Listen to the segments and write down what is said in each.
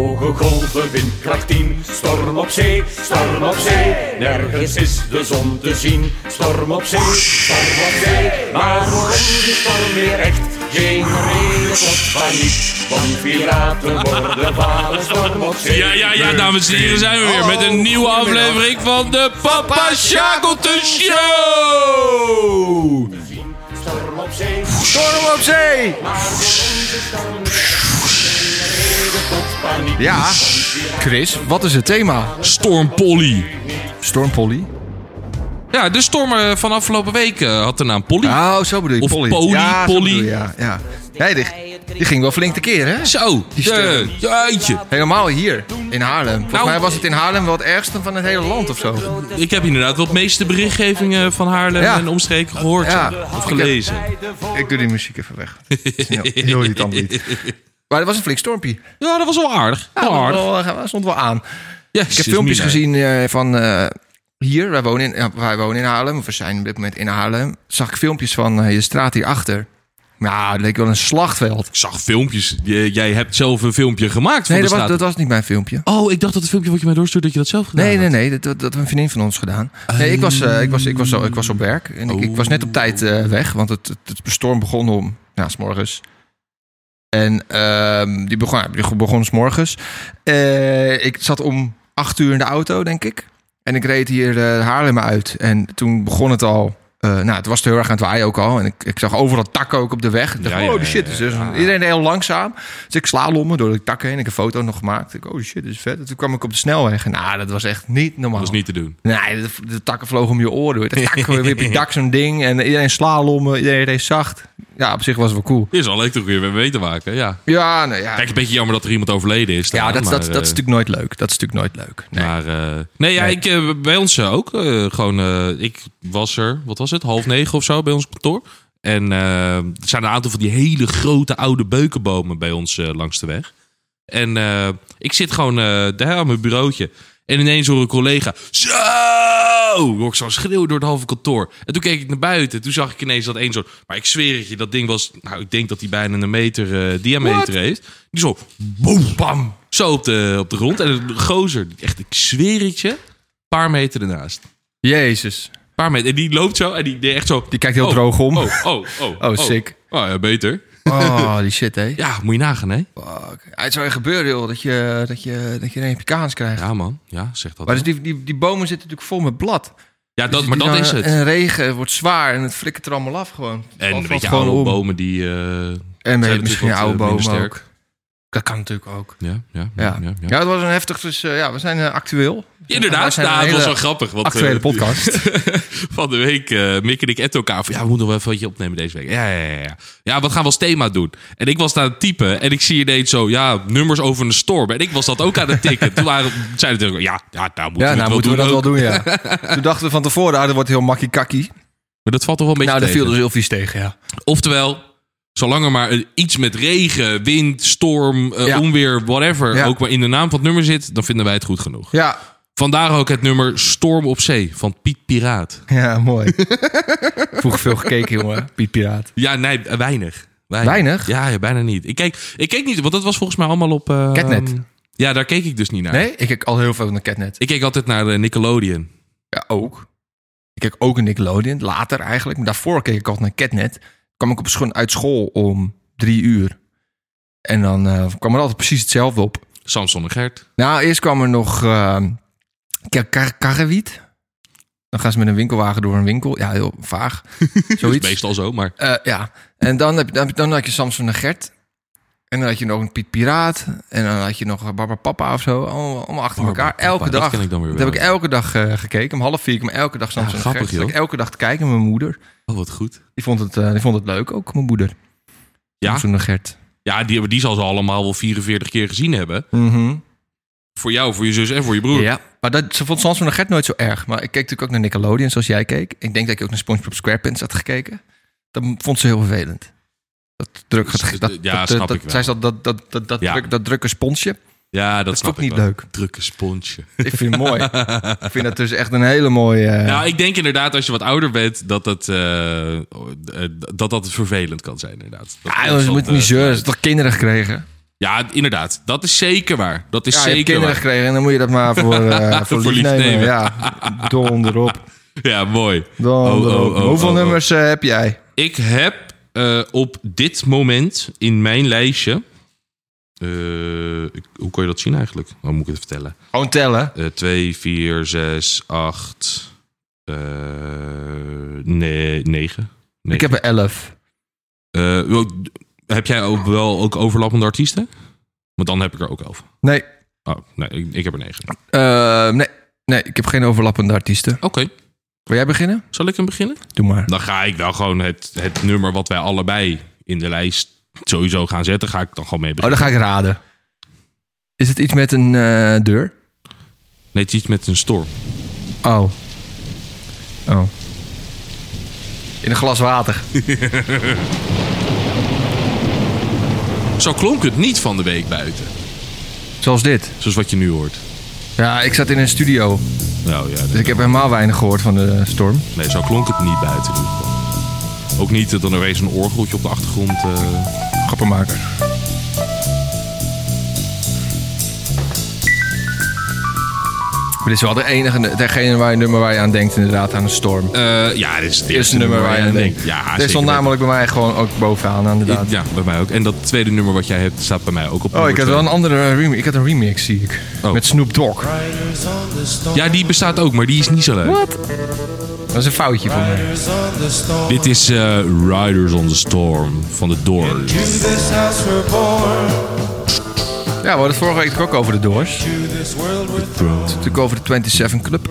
Hoge golven, windkracht 10, storm op zee, storm op zee. Nergens is de zon te zien, storm op zee, storm op zee. Maar voor is storm weer echt geen reden tot paniek. Want piraten worden varen, storm op zee. Ja, ja, ja, dames en heren, zijn we weer met een nieuwe aflevering van de Papa Shackleton Show! Storm op zee, Storm op zee! maar storm weer echt Ja, Chris, wat is het thema? Storm Polly. Storm Polly. Ja, de storm eh, van afgelopen week eh, had de naam Polly. Oh, zo bedoel je. Of Polly. Polly, ja, zo Polly. bedoel je, Ja, ja. Nee, die, die ging wel flink tekeer, hè? Zo, Die de, storm. jeetje. Helemaal hier, in Haarlem. Volgens Nou, mij was het in Haarlem wel het ergste van het hele land of zo. Ik heb inderdaad wel het meeste berichtgevingen van Haarlem Ja. en omstreken gehoord Ja. of gelezen. Ik doe die muziek even weg. Heel, heel irritant lied. Maar het was een flink stormpje. Ja, dat was wel aardig. Ja, Wel dat wel- dat stond wel aan. Ik heb filmpjes gezien eh, van eh, hier. Wij wonen, in, wij wonen in Haarlem. Of we zijn op dit moment in Haarlem. Zag ik filmpjes van eh, je straat hierachter. Ja, het leek wel een slagveld. Ik zag filmpjes. Jij hebt zelf een filmpje gemaakt van Nee, de dat was, dat was niet mijn filmpje. Oh, ik dacht dat het filmpje wat je mij doorstuurde, dat je dat zelf gedaan Nee, nee, had. nee. Dat, dat, dat heeft een vriendin van ons gedaan. Nee, ik was, ik was, ik was, ik was op werk. En ik, ik was net op tijd weg. Want het, het, het storm begon om... Ja, s morgens. En ehm, die begon, die begon s morgens. Eh, ik zat om acht uur in de auto, denk ik. En ik reed hier eh Haarlem uit. En toen begon het al... eh, nou, het was heel erg aan het waaien ook al. En ik, ik zag overal takken ook op de weg. Ik dacht, Ja, ja, oh, die shit. is dus ja. Iedereen heel langzaam. Dus ik slalommen door de takken heen. Ik heb een foto nog gemaakt. Ik, oh shit, dit is vet. En toen kwam ik op de snelweg. En nou, dat was echt niet normaal. Dat is niet te doen. Nee, de, de takken vlogen om je oren. De takken weer op je dak zo'n ding. En iedereen slalommen. Iedereen reed zacht. Ja, op zich was het wel cool. Dit is al leuk toch weer mee te maken, ja. Ja, nou ja. Kijk, een beetje jammer dat er iemand overleden is. ja, dat, maar, dat, dat is eh, natuurlijk nooit leuk. Dat is natuurlijk nooit leuk. Nee. Maar, eh, nee, ja, Nee. Ik, eh, bij ons ook. eh, gewoon, eh, ik was er, wat was het, half negen of zo bij ons kantoor. En er zijn een aantal van die hele grote oude beukenbomen bij ons langs de weg. En eh, ik zit gewoon eh, daar aan mijn bureautje. En ineens hoor een collega, zo! Hoor ik zo'n schreeuw door het halve kantoor. En toen keek ik naar buiten. Toen zag ik ineens dat één zo... Maar ik zweer het je, dat ding was... Nou, ik denk dat hij bijna een meter eh, diameter What? heeft. Die zo... Boom, bam! Zo op de, op de grond. En een gozer, echt, ik zweer het je... Een paar meter ernaast. Jezus. Een paar meter. En die loopt zo en die deed echt zo... Die kijkt heel Oh, droog om. Oh, oh, oh. Oh, sick. Oh, ja, beter. Oh, die shit, hè. Ja, moet je nagaan, hè? Fuck. Het zou je gebeuren, joh. Dat je, dat je, dat je een pikaans krijgt. Ja, man. Ja, zeg dat. Maar dus die, die, die bomen zitten natuurlijk vol met blad. ja, dat, Dus maar die dat is het. En regen het wordt zwaar en het flikkert er allemaal af gewoon. En weet je, gewoon oude om. bomen die... eh, En misschien oude eh, bomen ook. Dat kan natuurlijk ook. ja, ja, ja, Ja. het was een heftig. Dus eh, ja, we zijn eh, actueel. Inderdaad, zijn nou, het was hele wel grappig. Want, actuele eh, podcast. van de week, eh Mick en ik etten elkaar van... Ja, we moeten wel even wat opnemen deze week. Ja, ja, ja, ja. Ja, wat gaan we als thema doen? En ik was daar aan het typen. En ik zie ineens zo, ja, nummers over een storm. En ik was dat ook aan het tikken. Toen waren, zeiden natuurlijk, ja, ja, nou moeten Ja, we nou moeten we dat wel doen, ja. Toen dachten we van tevoren, ah, dat wordt heel makkie kakkie. Maar dat valt toch wel een beetje Nou, daar viel dus heel vies tegen, ja. Oftewel, zolang er maar eh, iets met regen, wind, storm, eh, Ja. onweer, whatever... Ja. ook maar in de naam van het nummer zit... dan vinden wij het goed genoeg. Ja, Vandaar ook het nummer Storm op Zee van Piet Piraat. ja mooi. Vroeger veel gekeken, jongen. Piet Piraat. Ja, nee, eh, weinig. Weinig? Ja, ja, bijna niet. Ik keek, ik keek niet, want dat was volgens mij allemaal op... eh, Catnet. Ja, daar keek ik dus niet naar. Nee, ik kijk al heel veel naar Catnet. Ik keek altijd naar de Nickelodeon. Ja, ook. Ik kijk ook een Nickelodeon, later eigenlijk. Maar daarvoor keek ik altijd naar Catnet. Kwam ik op school uit school om drie uur. En dan eh, kwam er altijd precies hetzelfde op. Samson en Gert. Nou, eerst kwam er nog uh, karrewiet. Dan gaan ze met een winkelwagen door een winkel. Ja, heel vaag. Zoiets. meestal zo, maar... Eh, ja, en dan, heb je, dan, dan had je Samson en Gert. En dan had je nog een Piet Piraat. En dan had je nog Barbara Papa of zo. Allemaal, allemaal achter Barbara elkaar. Elke dag. ik Dat heb ik elke dag eh, gekeken. Om half vier kwam elke dag Samson en grappig. Zat ik joh. elke dag te kijken met mijn moeder. Oh, wat goed. Die vond het, eh, die vond het leuk, ook mijn moeder. Ja? En Gert. Ja, die, die zal ze allemaal wel 44 keer gezien hebben. Mhm. Voor jou, voor je zus en voor je broer. Ja, maar dat, ze vond Samson en Gert nooit zo erg. Maar ik keek natuurlijk ook naar Nickelodeon, zoals jij keek. Ik denk dat ik ook naar SpongeBob SquarePants had gekeken. Dat vond ze heel vervelend. Dat druk, Dus, dat, dat, ja, dat, snap dat, ik wel. zat dat, dat, dat, dat, Ja. druk, dat drukke sponsje. Ja, dat, Dat is toch ik niet wel. leuk? Drukke sponsje. Ik vind het mooi. ik vind dat dus echt een hele mooie... eh, Nou, ik denk inderdaad als je wat ouder bent, dat dat, eh, eh, dat, dat vervelend kan zijn inderdaad. Dat ja, wat, moet niet zeuren. Ze toch kinderen gekregen? Ja, inderdaad. Dat is zeker waar. Dat is Ja, zeker kinderen waar. gekregen en dan moet je dat maar voor, eh voor, Voor lief nemen. nemen. Ja, donder op. Ja, mooi. Oh, oh, oh, Hoeveel nummers heb jij? Ik heb eh, op dit moment in mijn lijstje... eh, ik- hoe kan je dat zien eigenlijk? Hoe moet ik het vertellen? Gewoon tellen. Eh 2, 4, 6, 8... eh nee, 9. Ik heb er elf. heb jij ook wel ook overlappende artiesten? Want dan heb ik er ook elf. Nee, Oh, nee, ik, ik heb er negen. eh, nee, nee, ik heb geen overlappende artiesten. Oké, Wil jij beginnen? zal ik hem beginnen? Doe maar. Dan ga ik wel gewoon het, het nummer wat wij allebei in de lijst sowieso gaan zetten, ga ik dan gewoon mee Oh, beginnen. dan ga ik raden. Is het iets met een eh, deur? Nee, het is iets met een storm. Oh. Oh. In een glas water. Zo klonk het niet van de week buiten. Zoals dit. Zoals wat je nu hoort. Ja, ik zat in een studio. Nou ja, Dus ik heb helemaal weinig gehoord van de storm. nee, zo klonk het niet buiten. Ook niet dat er ineens een orgeltje op de achtergrond. eh, Grappenmaker. Dit is wel de enige, degene waar je nummer waar je aan denkt, inderdaad, aan de storm. eh, ja, dit is het eerste nummer waar je aan denkt. Ja, zeker stond namelijk bij mij gewoon ook bovenaan, inderdaad. Ja, bij mij ook. En dat tweede nummer wat jij hebt, staat bij mij ook op Oh, ik had wel een andere remix. Ik had een remix, zie ik. Oh. Met Snoop Dogg. Ja, die bestaat ook, maar die is niet zo leuk. Wat? Dat is een foutje voor mij. Dit is eh, Riders on the Storm van de Doors. Ja, we hadden het vorige week ook over de Doors. Natuurlijk over de 27 Club.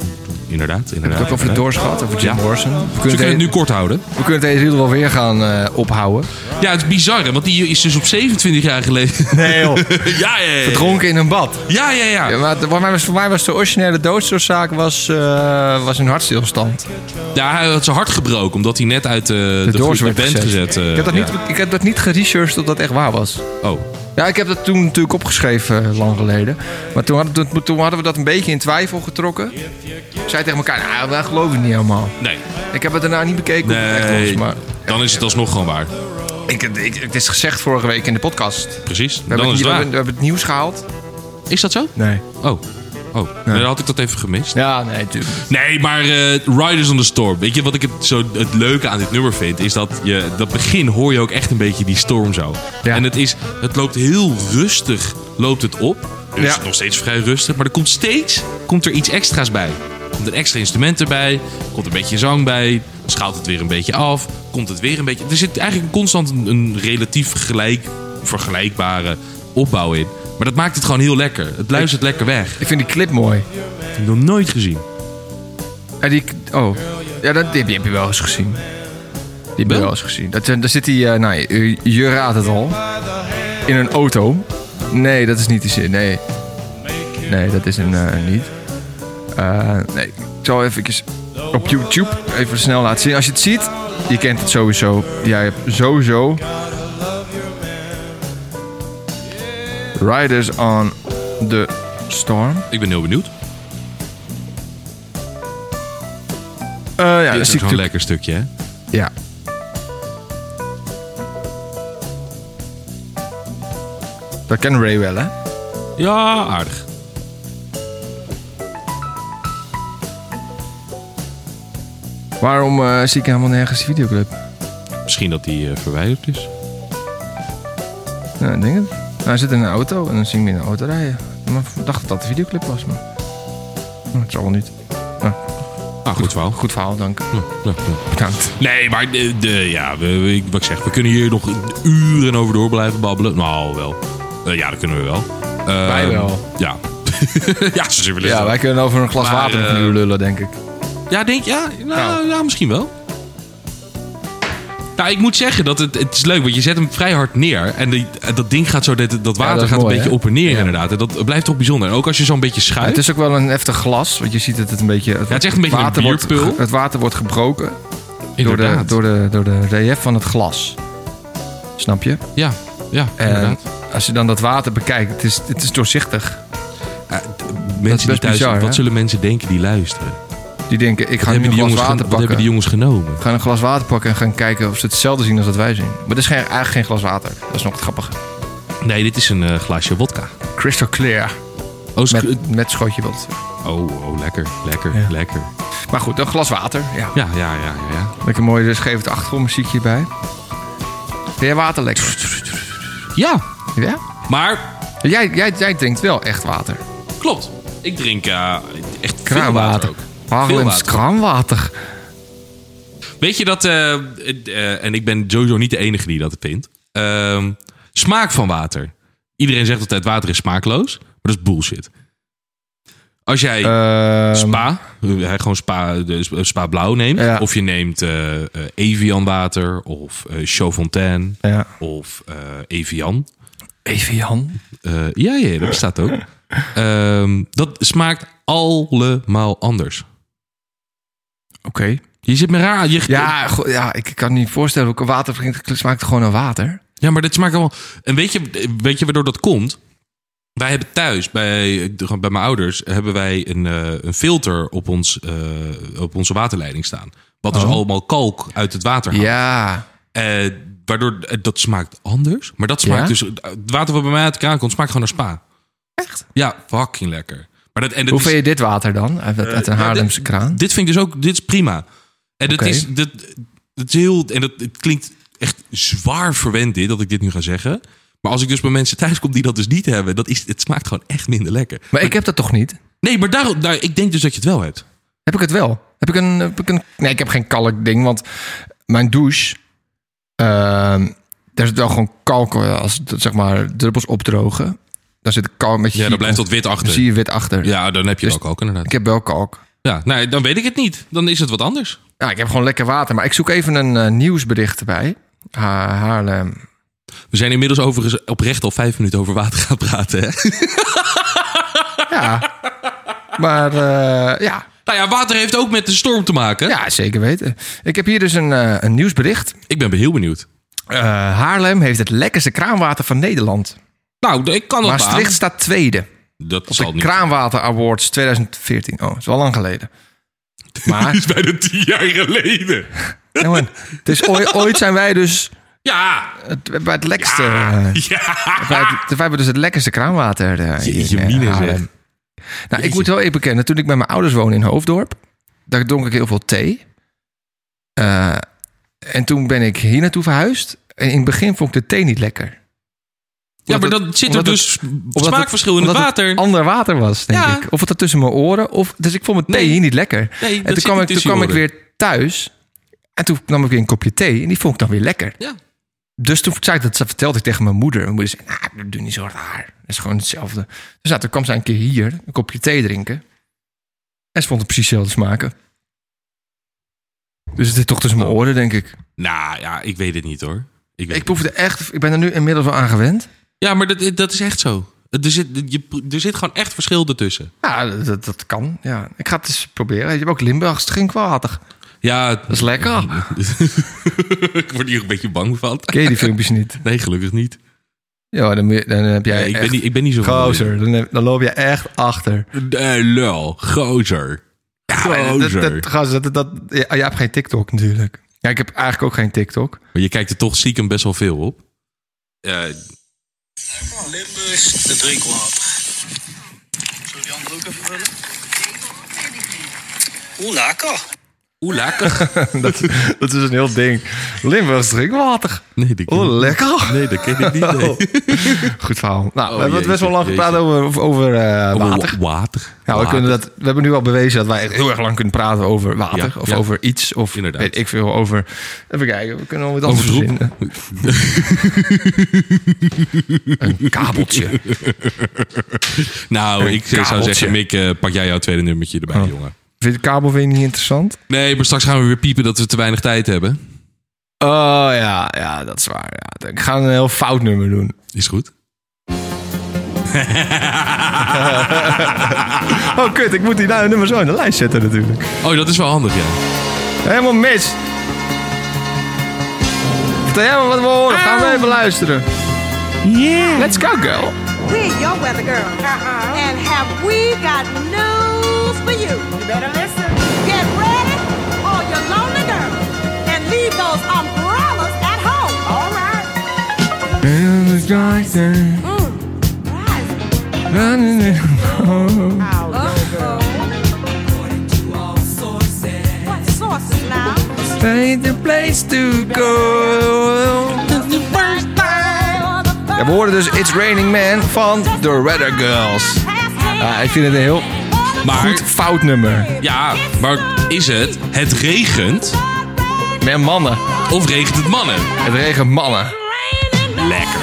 Inderdaad, hebben inderdaad. het ook over de Doors gehad, over Jim Ja. Morrison. We We kunnen, het het, nu kort houden. we kunnen het deze reel wel weer gaan eh, ophouden. Ja, het is bizar, hè, want die is dus op 27 jaar geleden. Nee joh. ja, ja, ja. Verdronken in een bad. Ja, ja, ja. Ja, maar voor, mij was, voor mij was de originele doodsoorzaak was, eh, was een hartstilstand. Ja, hij had zijn hart gebroken omdat hij net uit eh, de, De Doors werd band gezet. gezet. ik, heb dat niet, ik heb dat niet geresearched of dat echt waar was. Oh, Ja, ik heb dat toen natuurlijk opgeschreven eh, lang geleden. Maar toen hadden, toen hadden we dat een beetje in twijfel getrokken. Ik zei tegen elkaar, nou, dat geloof ik niet helemaal. nee. Ik heb het daarna niet bekeken of het echt Nee, was. Maar dan is het alsnog gewoon waar. ik, ik, het is gezegd vorige week in de podcast. Precies. We, hebben dan het, is we, het hebben, waar. we hebben het nieuws gehaald. Is dat zo? Nee. Oh. Oh, nee, dan had ik dat even gemist. Ja, nee, natuurlijk. Nee, maar eh, Riders on the Storm. Weet je wat ik het, zo het leuke aan dit nummer vind? Is dat je dat begin hoor je ook echt een beetje die storm zo. Ja. En het, is, het loopt heel rustig loopt het op. Dus Ja. nog steeds vrij rustig. Maar er komt steeds komt er iets extra's bij. Er komt een extra instrument erbij. Komt een beetje zang bij. Schaalt het weer een beetje af. Komt het weer een beetje... Er zit eigenlijk constant een, een relatief gelijk, vergelijkbare opbouw in. Maar dat maakt het gewoon heel lekker. Het luistert lekker weg. Ik vind die clip mooi. Dat heb ik nog nooit gezien. Ja, die, oh, ja, dat, die heb je wel eens gezien. Die heb je Wel? eens gezien. Dat, daar zit hij, eh, nou, je, je raadt het al. In een auto. Nee, dat is niet de zin. Nee. Nee, dat is een eh, niet. Eh, nee, ik zal even op YouTube even snel laten zien. Als je het ziet, je kent het sowieso. Jij hebt sowieso... Riders on the Storm. Ik ben heel benieuwd. Eh, ja, zie is ik zo'n natuurlijk- lekker stukje, hè? Ja. Dat ken Ray wel, hè? Ja, aardig. Waarom eh, zie ik helemaal nergens die videoclip? Misschien dat die eh, verwijderd is. Nou, ik denk het. Nou, hij zit in een auto en dan zie ik hem in een auto rijden. Maar ik dacht dat dat de videoclip was, maar... Nou, het zal wel niet. Ah, goed verhaal. Goed verhaal, dank. Ja, ja, ja. Bedankt. Nee, maar de, de- ja, we, we- wat ik zeg, we kunnen hier nog uren over door blijven babbelen. Nou, wel. Eh, ja, dat kunnen we wel. Eh, Wij wel. Ja. ja, zo zullen we Ja, wij kunnen over een glas Maar, water een uur lullen, denk ik. Ja, denk ja, nou, Nou. ja, misschien wel. Nou, ik moet zeggen dat het, het is leuk, want je zet hem vrij hard neer. En die, dat ding gaat zo, dat, dat water dat gaat mooi, een beetje hè? op en neer inderdaad. En dat blijft toch bijzonder. En ook als je zo'n beetje schuift. Het is ook wel een heftig glas, want je ziet dat het een beetje... Het, het is echt een beetje water wordt, bierpul. Het water wordt gebroken door de, inderdaad. door, de, door de relief van het glas. Snap je? Ja, ja, En inderdaad. als je dan dat water bekijkt, het is, het is doorzichtig. Eh, mensen die thuis, bizar, wat hè? zullen mensen denken die luisteren? Die denken, ik ga nu een glas water gen- wat hebben pakken. die jongens genomen? Gaan een glas water pakken en gaan kijken of ze hetzelfde zien als wat wij zien. Maar dat is geen, eigenlijk geen glas water. Dat is nog het grappige. Nee, dit is een eh, glaasje wodka. Crystal clear. Oh, Met, met schotje wat. oh, oh, lekker, lekker, Ja. lekker. Maar goed, een glas water. Ja. Ja, ja, ja, ja. Lekker mooi, dus geef het achtergrondmuziekje bij. Vind jij water lekker? Ja, Ja? maar Jij, jij, jij drinkt wel echt water. klopt. Ik drink eh, echt Kraanwater. water ook. Haarlems water. kraanwater. Weet je dat, eh, eh, en ik ben sowieso niet de enige die dat vindt. Ehm, smaak van water. Iedereen zegt altijd water is smaakloos, maar dat is bullshit. Als jij Ehm, spa, eh, gewoon spa, spa- blauw neemt, Ja. of je neemt Evian water, of Chaufontaine, Ja. of Evian. Eh, ja, ja, dat bestaat ook. Ehm, dat smaakt allemaal anders. Oké. Je zit me raar. Je, Ja, ja, ik kan niet voorstellen hoe water drinkt. Het smaakt gewoon naar water. Ja, maar dit smaakt allemaal. En weet je, weet je waardoor dat komt? Wij hebben thuis, bij, bij mijn ouders, hebben wij een, eh, een filter op, ons, eh, op onze waterleiding staan. Wat dus Oh. allemaal kalk uit het water haalt. Ja. Eh, waardoor dat smaakt anders. Maar dat smaakt Ja? dus. Het water wat bij mij uit de kraan komt, smaakt gewoon naar spa. Echt? Ja, fucking lekker. Maar dat, en dat Hoe is- vind je dit water dan? Uit, uit een ja, Haarlemse kraan? Dit vind ik dus ook, dit is prima. En dat is, dat, dat is heel, en dat het klinkt echt zwaar verwend dit, dat ik dit nu ga zeggen. Maar als ik dus bij mensen thuis kom die dat dus niet hebben, dat is, het smaakt gewoon echt minder lekker. Maar ik heb dat toch niet? Nee, maar daar, daar, ik denk dus dat je het wel hebt. Heb ik het wel? Heb ik een... Heb ik een nee, ik heb geen kalk ding, want mijn douche... ehm, daar zit wel gewoon kalk eh, als zeg maar druppels opdrogen. Dan zit kalk met je... Ja, dan blijft dat wit Dan achter. zie je wit achter. Ja, dan heb je Dus- ook ook inderdaad. Ik heb wel kalk. Ja, nee, dan weet ik het niet. Dan is het wat anders. Ja, ik heb gewoon lekker water. Maar ik zoek even een eh, nieuwsbericht erbij. Ha Haarlem. We zijn inmiddels overigens oprecht al vijf minuten over water gaan praten. Hè? Ja. maar eh, ja. Nou ja, water heeft ook met de storm te maken. ja, zeker weten. Ik heb hier dus een, eh, een nieuwsbericht. Ik ben heel benieuwd. Haarlem heeft het lekkerste kraanwater van Nederland. Nou, ik kan dat Maastricht staat tweede. Dat Op zal de niet. Kraanwater Awards 2014. Oh, dat is wel lang geleden. Dat Maar, is bijna tien jaar geleden. jongen, het is ooit, ooit zijn wij dus Ja. het, bij het lekkerste... Ja. eh, ja. wij, wij hebben dus het lekkerste kraanwater eh, hier Jeetje in eh, mine. Nou, ik moet wel even bekennen. Toen ik bij mijn ouders woonde in Hoofddorp... daar dronk ik heel veel thee. Eh, en toen ben ik hier naartoe verhuisd. En in het begin vond ik de thee niet lekker. Ja, maar dan het- zit er dus omdat smaakverschil in het water. ander water was, denk Ja. ik. Of het er tussen mijn oren. Of, dus ik vond mijn thee Nee. hier niet lekker. Nee, en toen kwam, ik, toen kwam ik weer thuis. En toen nam ik weer een kopje thee. En die vond ik dan weer lekker. Ja. Dus toen zei ik dat, vertelde ik tegen mijn moeder. Mijn moeder zei, nou, doe niet zo raar. Dat is gewoon hetzelfde. Dus nou, toen kwam zij een keer hier, een kopje thee drinken. En ze vond het precies hetzelfde smaken. Dus het zit toch tussen mijn oren, denk ik. Nou ja, ik weet het niet hoor. Ik weet Ik proefde echt, ik ben er nu inmiddels wel aan gewend. Ja, maar dat, dat is echt zo. Er zit, je, er zit gewoon echt verschil ertussen. Ja, dat, dat kan. Ja. Ik ga het eens proberen. Je hebt ook Limburgs drinkwater. Ja, Dat is lekker. ik word hier een beetje bang van. Ken je die filmpjes niet? Nee, gelukkig niet. Ja, dan, je- dan heb jij Nee, ik, ben niet ik ben niet zo Gozer, dan, dan loop je echt achter. Nee, lul. Gozer. Ja, dat, Gozer. dat, gozer, dat, dat, ja, jij hebt geen TikTok natuurlijk. Ja, ik heb eigenlijk ook geen TikTok. Maar je kijkt er toch stiekem best wel veel op. Limburgs de drinkwater. Zullen die andere ook even vullen? Oeh, lekker. Oeh, lekker. dat, dat is een heel ding. Limburgs drinkwater. Nee, ken Oh, lekker. Nee, dat ken ik niet. nee. Oh. Goed verhaal. Nou, Oh, we hebben het best wel lang jeetje, gepraat over, over eh, Over water. wa- water. Ja, we, kunnen dat, we hebben nu al bewezen dat wij heel erg lang kunnen praten over water. Ja, of ja. over iets. Of Inderdaad. weet ik veel over... Even kijken, we kunnen wel wat anders verzinnen. Een kabeltje. Nou, Een ik zou zeggen, Mick, eh, pak jij jouw tweede nummertje erbij, Oh. jongen. Vind je de kabel vind je niet interessant? Nee, maar straks gaan we weer piepen dat we te weinig tijd hebben. Oh ja, ja, dat is waar. Ja. Ik ga een heel fout nummer doen. Is goed. Oh kut, ik moet die nou nummer zo in de lijst zetten natuurlijk. Oh, dat is wel handig, ja. Helemaal mis. Vertel jij maar wat we horen. Gaan we even luisteren. Yeah. Let's go, girl. We're your weather girl. Uh-huh. And have we got news for you? You better listen. Get ready, all you lonely girls. And leave those umbrellas at home. All right. And the mm, guy uh-huh. What sources now? Ain't the place to go. Ja, we hoorden dus It's Raining Man van The Weather Girls. Ja, ik vind het een heel Maar, goed fout nummer. ja, maar is het, het regent Met mannen. of regent het mannen? Het regent mannen. Lekker.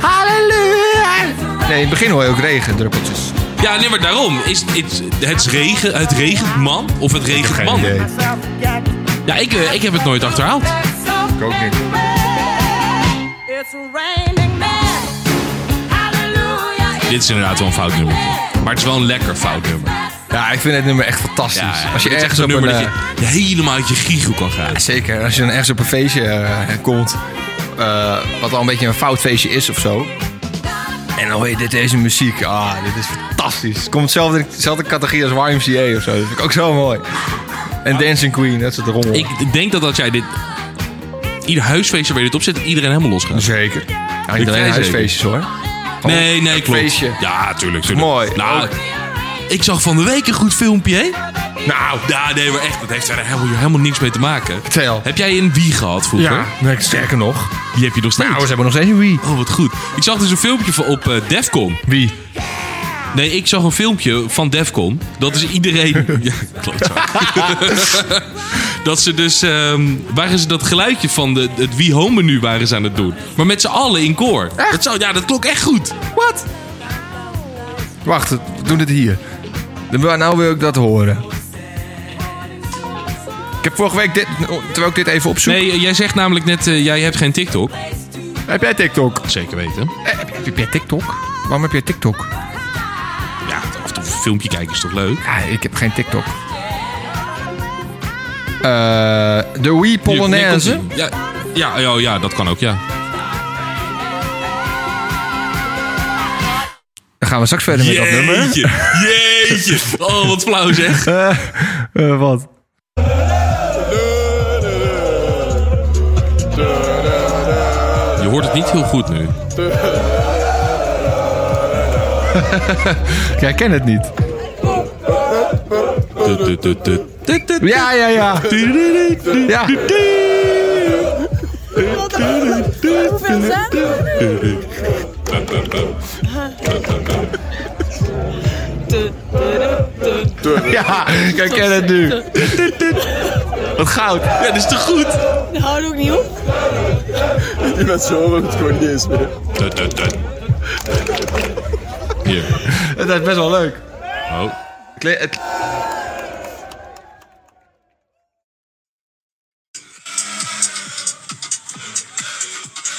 Halleluja. Nee, in het begin hoor je ook regendruppeltjes. Ja, nee, maar daarom. Is het, het, regen, het regent man of het regent mannen? Ja, ik, eh, ik heb het nooit achterhaald. Ik ook niet. It's raining. Dit is inderdaad wel een fout nummer. Maar het is wel een lekker fout nummer. Ja, ik vind het nummer echt fantastisch. Ja. Als je ergens echt op een een... nummer dat eh, je, je helemaal uit je giegel kan gaan. Zeker, als je dan ergens op een feestje eh, komt, eh, wat al een beetje een fout feestje is of zo. En dan hoor je dit, deze muziek. Ah, dit is fantastisch. Het komt hetzelfde in dezelfde categorie als YMCA of zo. Dat vind ik ook zo mooi. En Dancing Queen, dat is het rommel. Ik denk dat als jij dit... Ieder huisfeestje waar je dit op zet, dat iedereen helemaal los gaat. Zeker. Ja, vrij huisfeestjes hoor. Nee, nee, een klopt. Feestje. Ja, tuurlijk, tuurlijk. Mooi. Nou, Ook. ik zag van de week een goed filmpje, hè? Nou, Ja, nee, maar echt, dat heeft er helemaal, helemaal niks mee te maken. vertel. Heb jij een Wii gehad vroeger? Ja, nee, sterker nog. Die heb je nog steeds. Nou, ze hebben nog steeds een Wii. Oh, wat goed. Ik zag dus een filmpje van op eh, Defcon. Wie? Nee, ik zag een filmpje van Defcon. Dat is iedereen... ja, klootzak. dat ze dus... ehm, waren ze dat geluidje van de, het Wii Home menu waren ze aan het doen. Maar met z'n allen in koor. Dat zou, ja, dat klonk echt goed. Wat? Wacht, we doen dit hier. Dan- Nou wil ik dat horen. Ik heb vorige week dit, terwijl ik dit even opzoek. Nee, jij zegt namelijk net, eh, jij hebt geen TikTok. Heb jij TikTok? Zeker weten. Eh, heb, heb jij TikTok? Waarom heb jij TikTok? Ja, af en toe een filmpje kijken is toch leuk? Ja, ik heb geen TikTok. Eh, de Wii Polonaise. Ja, ja, ja, ja, dat kan ook, ja. Dan gaan we straks verder met dat nummer. Jeetje, jeetje. Oh, wat flauw zeg. Eh, wat? Je hoort het niet heel goed nu. Ik herken het niet. Ja, ja, ja. Ja. Ja, ik herken het nu. Wat goud. Ja, dat is te goed. Dat houdt ook niet op. Die mensen horen het gewoon niet eens meer. Hier. Dat is best wel leuk. Oh. Het-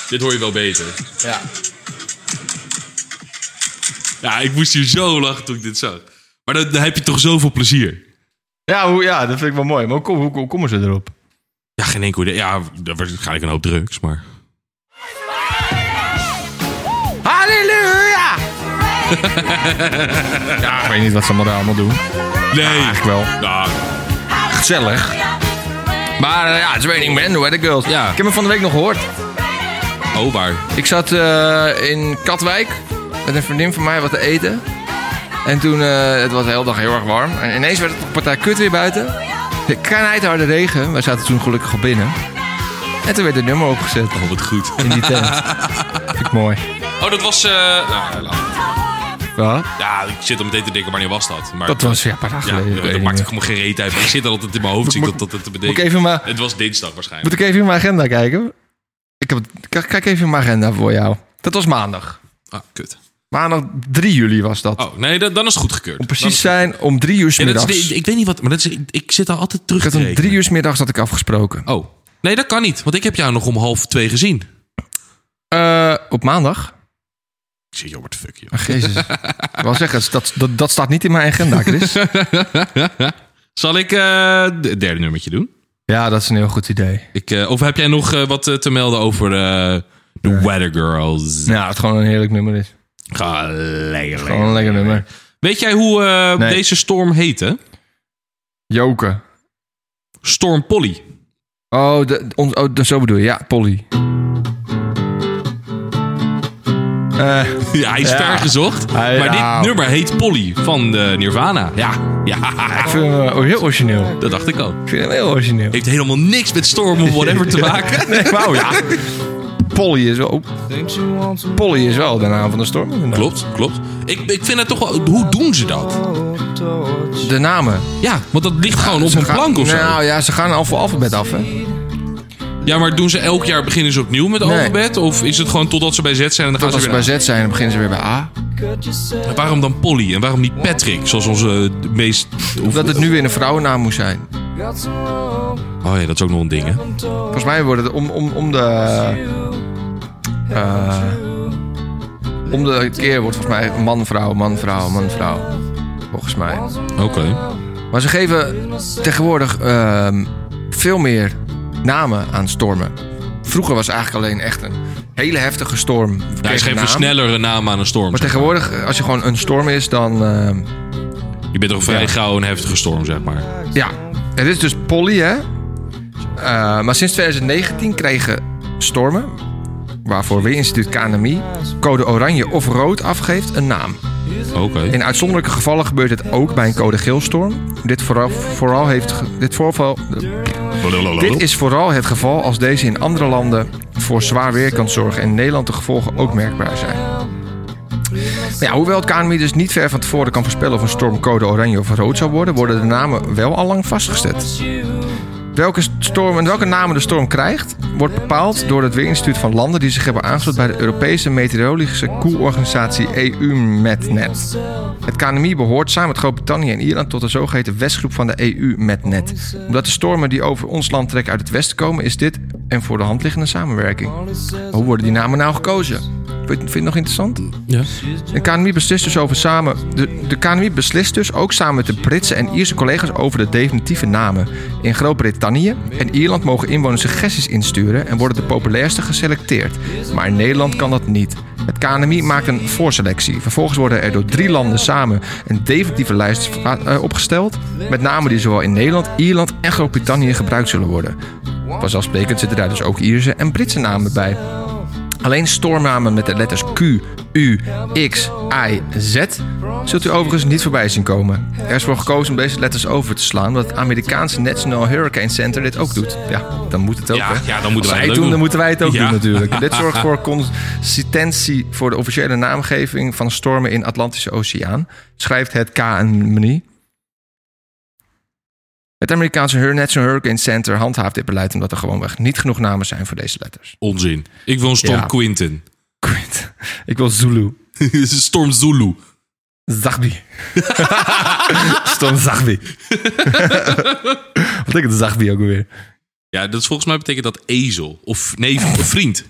Dit hoor je wel beter. Ja. Ja, ik moest hier zo lachen toen ik dit zag. Maar dan, dan heb je toch zoveel plezier. Ja, hoe, ja, dat vind ik wel mooi. Maar hoe, hoe, hoe komen ze erop? Ja, geen enkel idee. Ja, waarschijnlijk een hoop drugs, maar... Halleluja! ja, ik weet niet wat ze allemaal allemaal doen. Nee. Eigenlijk wel. Nou, Gezellig. Maar eh, ja, it's raining men, the weather girls. Ja. Ik heb hem van de week nog gehoord. Oh, waar? Ik zat eh, in Katwijk met een vriendin van mij wat te eten. En toen, eh, het was de hele dag heel erg warm. En ineens werd het een partij kut weer buiten. Knijt harde regen. Wij zaten toen gelukkig al binnen. En toen werd het nummer opgezet Oh, wat goed. in die tent. Vind ik mooi. Oh, dat was... eh nou, laat- Ja, ja, ik zit om meteen te denken, wanneer was dat? Maar, dat was ja, een paar dagen Ja, geleden. Ik dat maakt meer. gewoon geen reet uit. Maar ik zit er altijd in mijn hoofd, zie ik Moet- dat dat te ik bedenken. even maar... Het was dinsdag waarschijnlijk. Moet ik even in mijn agenda kijken? Ik heb het, kijk- kijk even in mijn agenda voor jou. Dat was maandag. Ah, kut. Maandag 3 juli was dat. Oh, nee, dan, dan is het goedgekeurd. Om precies zijn om 3 uur Ja, is middags. ik weet niet wat, maar dat is, ik, ik zit daar altijd terug Ik te had om. 3 uur middags dat ik afgesproken. Oh, nee, dat kan niet. Want ik heb jou nog om half twee gezien. Eh, op maandag? Ik zie jammer te fuck, joh. Ach, jezus. ik wil zeggen, dat, dat, dat staat niet in mijn agenda, Chris. Zal ik eh, het derde nummertje doen? Ja, dat is een heel goed idee. Ik, eh, of heb jij nog eh, wat eh, te melden over de Weather Girls? Ja, het gewoon een heerlijk nummer is. Ga lekker, Gewoon een lekker nummer. Weet jij hoe Nee. deze storm heette? Joken. Storm Polly. Oh, de, on- oh de- zo bedoel je. Ja, Polly. Eh, Ja, hij is Ja. ver gezocht. Maar ja. dit nummer heet Polly van de Nirvana. Ja, ja, ik vind hem eh, heel origineel. dat dacht ik al. Ik vind hem heel origineel. Heeft helemaal niks met Storm of whatever te maken. Nee, wauw, ja. Polly is wel... Polly is wel de naam van de storm. inderdaad. Klopt, klopt. Ik, ik vind het toch wel... Hoe doen ze dat? De namen. Ja, want dat ligt gewoon op Ze een gaan- plank of zo. Nou ja, ze gaan al voor alfabet af, hè? Ja, maar doen ze elk jaar beginnen ze opnieuw met alfabet? Of is het gewoon totdat ze bij Z zijn en dan gaan Als ze ze weer bij Z zijn, dan beginnen ze weer bij A. naar- Waarom dan Polly en waarom niet Patrick? Zoals onze eh, meest... Of, Omdat het nu weer een vrouwennaam moet zijn. Oh ja, dat is ook nog een ding, hè? Volgens mij wordt het om, om, om de... eh, om de keer wordt volgens mij man, vrouw, man, vrouw, man, vrouw. Volgens mij. Oké. Maar ze geven tegenwoordig ehm, veel meer namen aan stormen. Vroeger was eigenlijk alleen echt een hele heftige storm. Ja, Kreeg is een geen naam. versnellere naam aan een storm. Maar tegenwoordig, als je gewoon een storm is, dan... ehm, Je bent toch vrij Ja. gauw een heftige storm, zeg maar. ja, het is dus Polly, hè? Eh, maar sinds 2019 kregen stormen, waarvoor Weerinstituut KNMI code oranje of rood afgeeft, een naam. In uitzonderlijke gevallen gebeurt dit ook bij een code geel storm. Dit, vooral, vooral heeft, dit, voorval, dit is vooral het geval als deze in andere landen voor zwaar weer kan zorgen en in Nederland de gevolgen ook merkbaar zijn. Ja, hoewel het KNMI dus niet ver van tevoren kan voorspellen of een storm code oranje of rood zou worden, worden de namen wel al lang vastgezet. Welke, storm, welke namen de storm krijgt, wordt bepaald door het Weerinstituut van landen die zich hebben aangesloten bij de Europese Meteorologische Koelorganisatie EU-METNET. Het KNMI behoort samen met Groot-Brittannië en Ierland tot de zogeheten westgroep van de EU-METNET. Omdat de stormen die over ons land trekken uit het westen komen, is dit een voor de hand liggende samenwerking. Hoe worden die namen nou gekozen? Vind je het nog interessant? Ja. De KNMI beslist dus over samen. De, de KNMI beslist dus ook samen met de Britse en Ierse collega's over de definitieve namen. In Groot-Brittannië en Ierland mogen inwoners suggesties insturen en worden de populairste geselecteerd. Maar in Nederland kan dat niet. Het KNMI maakt een voorselectie. Vervolgens worden er door drie landen samen een definitieve lijst eh, opgesteld. Met namen die zowel in Nederland, Ierland en Groot-Brittannië gebruikt zullen worden. Vanzelfsprekend zitten daar dus ook Ierse en Britse namen bij. Alleen stormnamen met de letters Q, U, X, I, Z zult u overigens niet voorbij zien komen. Er is voor gekozen om deze letters over te slaan, omdat het Amerikaanse National Hurricane Center dit ook doet. Ja, dan moet het ook. Ja, hè? ja, dan moeten Als wij het doen, doen. dan moeten wij het ook Ja. doen natuurlijk. Dit zorgt voor consistentie voor de officiële naamgeving van stormen in Atlantische Oceaan, schrijft het KNMI. Het Amerikaanse National Hurricane Center handhaaft dit beleid omdat er gewoonweg niet genoeg namen zijn voor deze letters. Onzin. Ik wil een Storm Ja. Quinten. Quint. Ik wil Zulu. Storm Zulu. Zagbi. Storm Zagbi. Wat betekent Zagbi ook weer? Ja, dat is volgens mij betekent dat ezel. Of nee, vriend.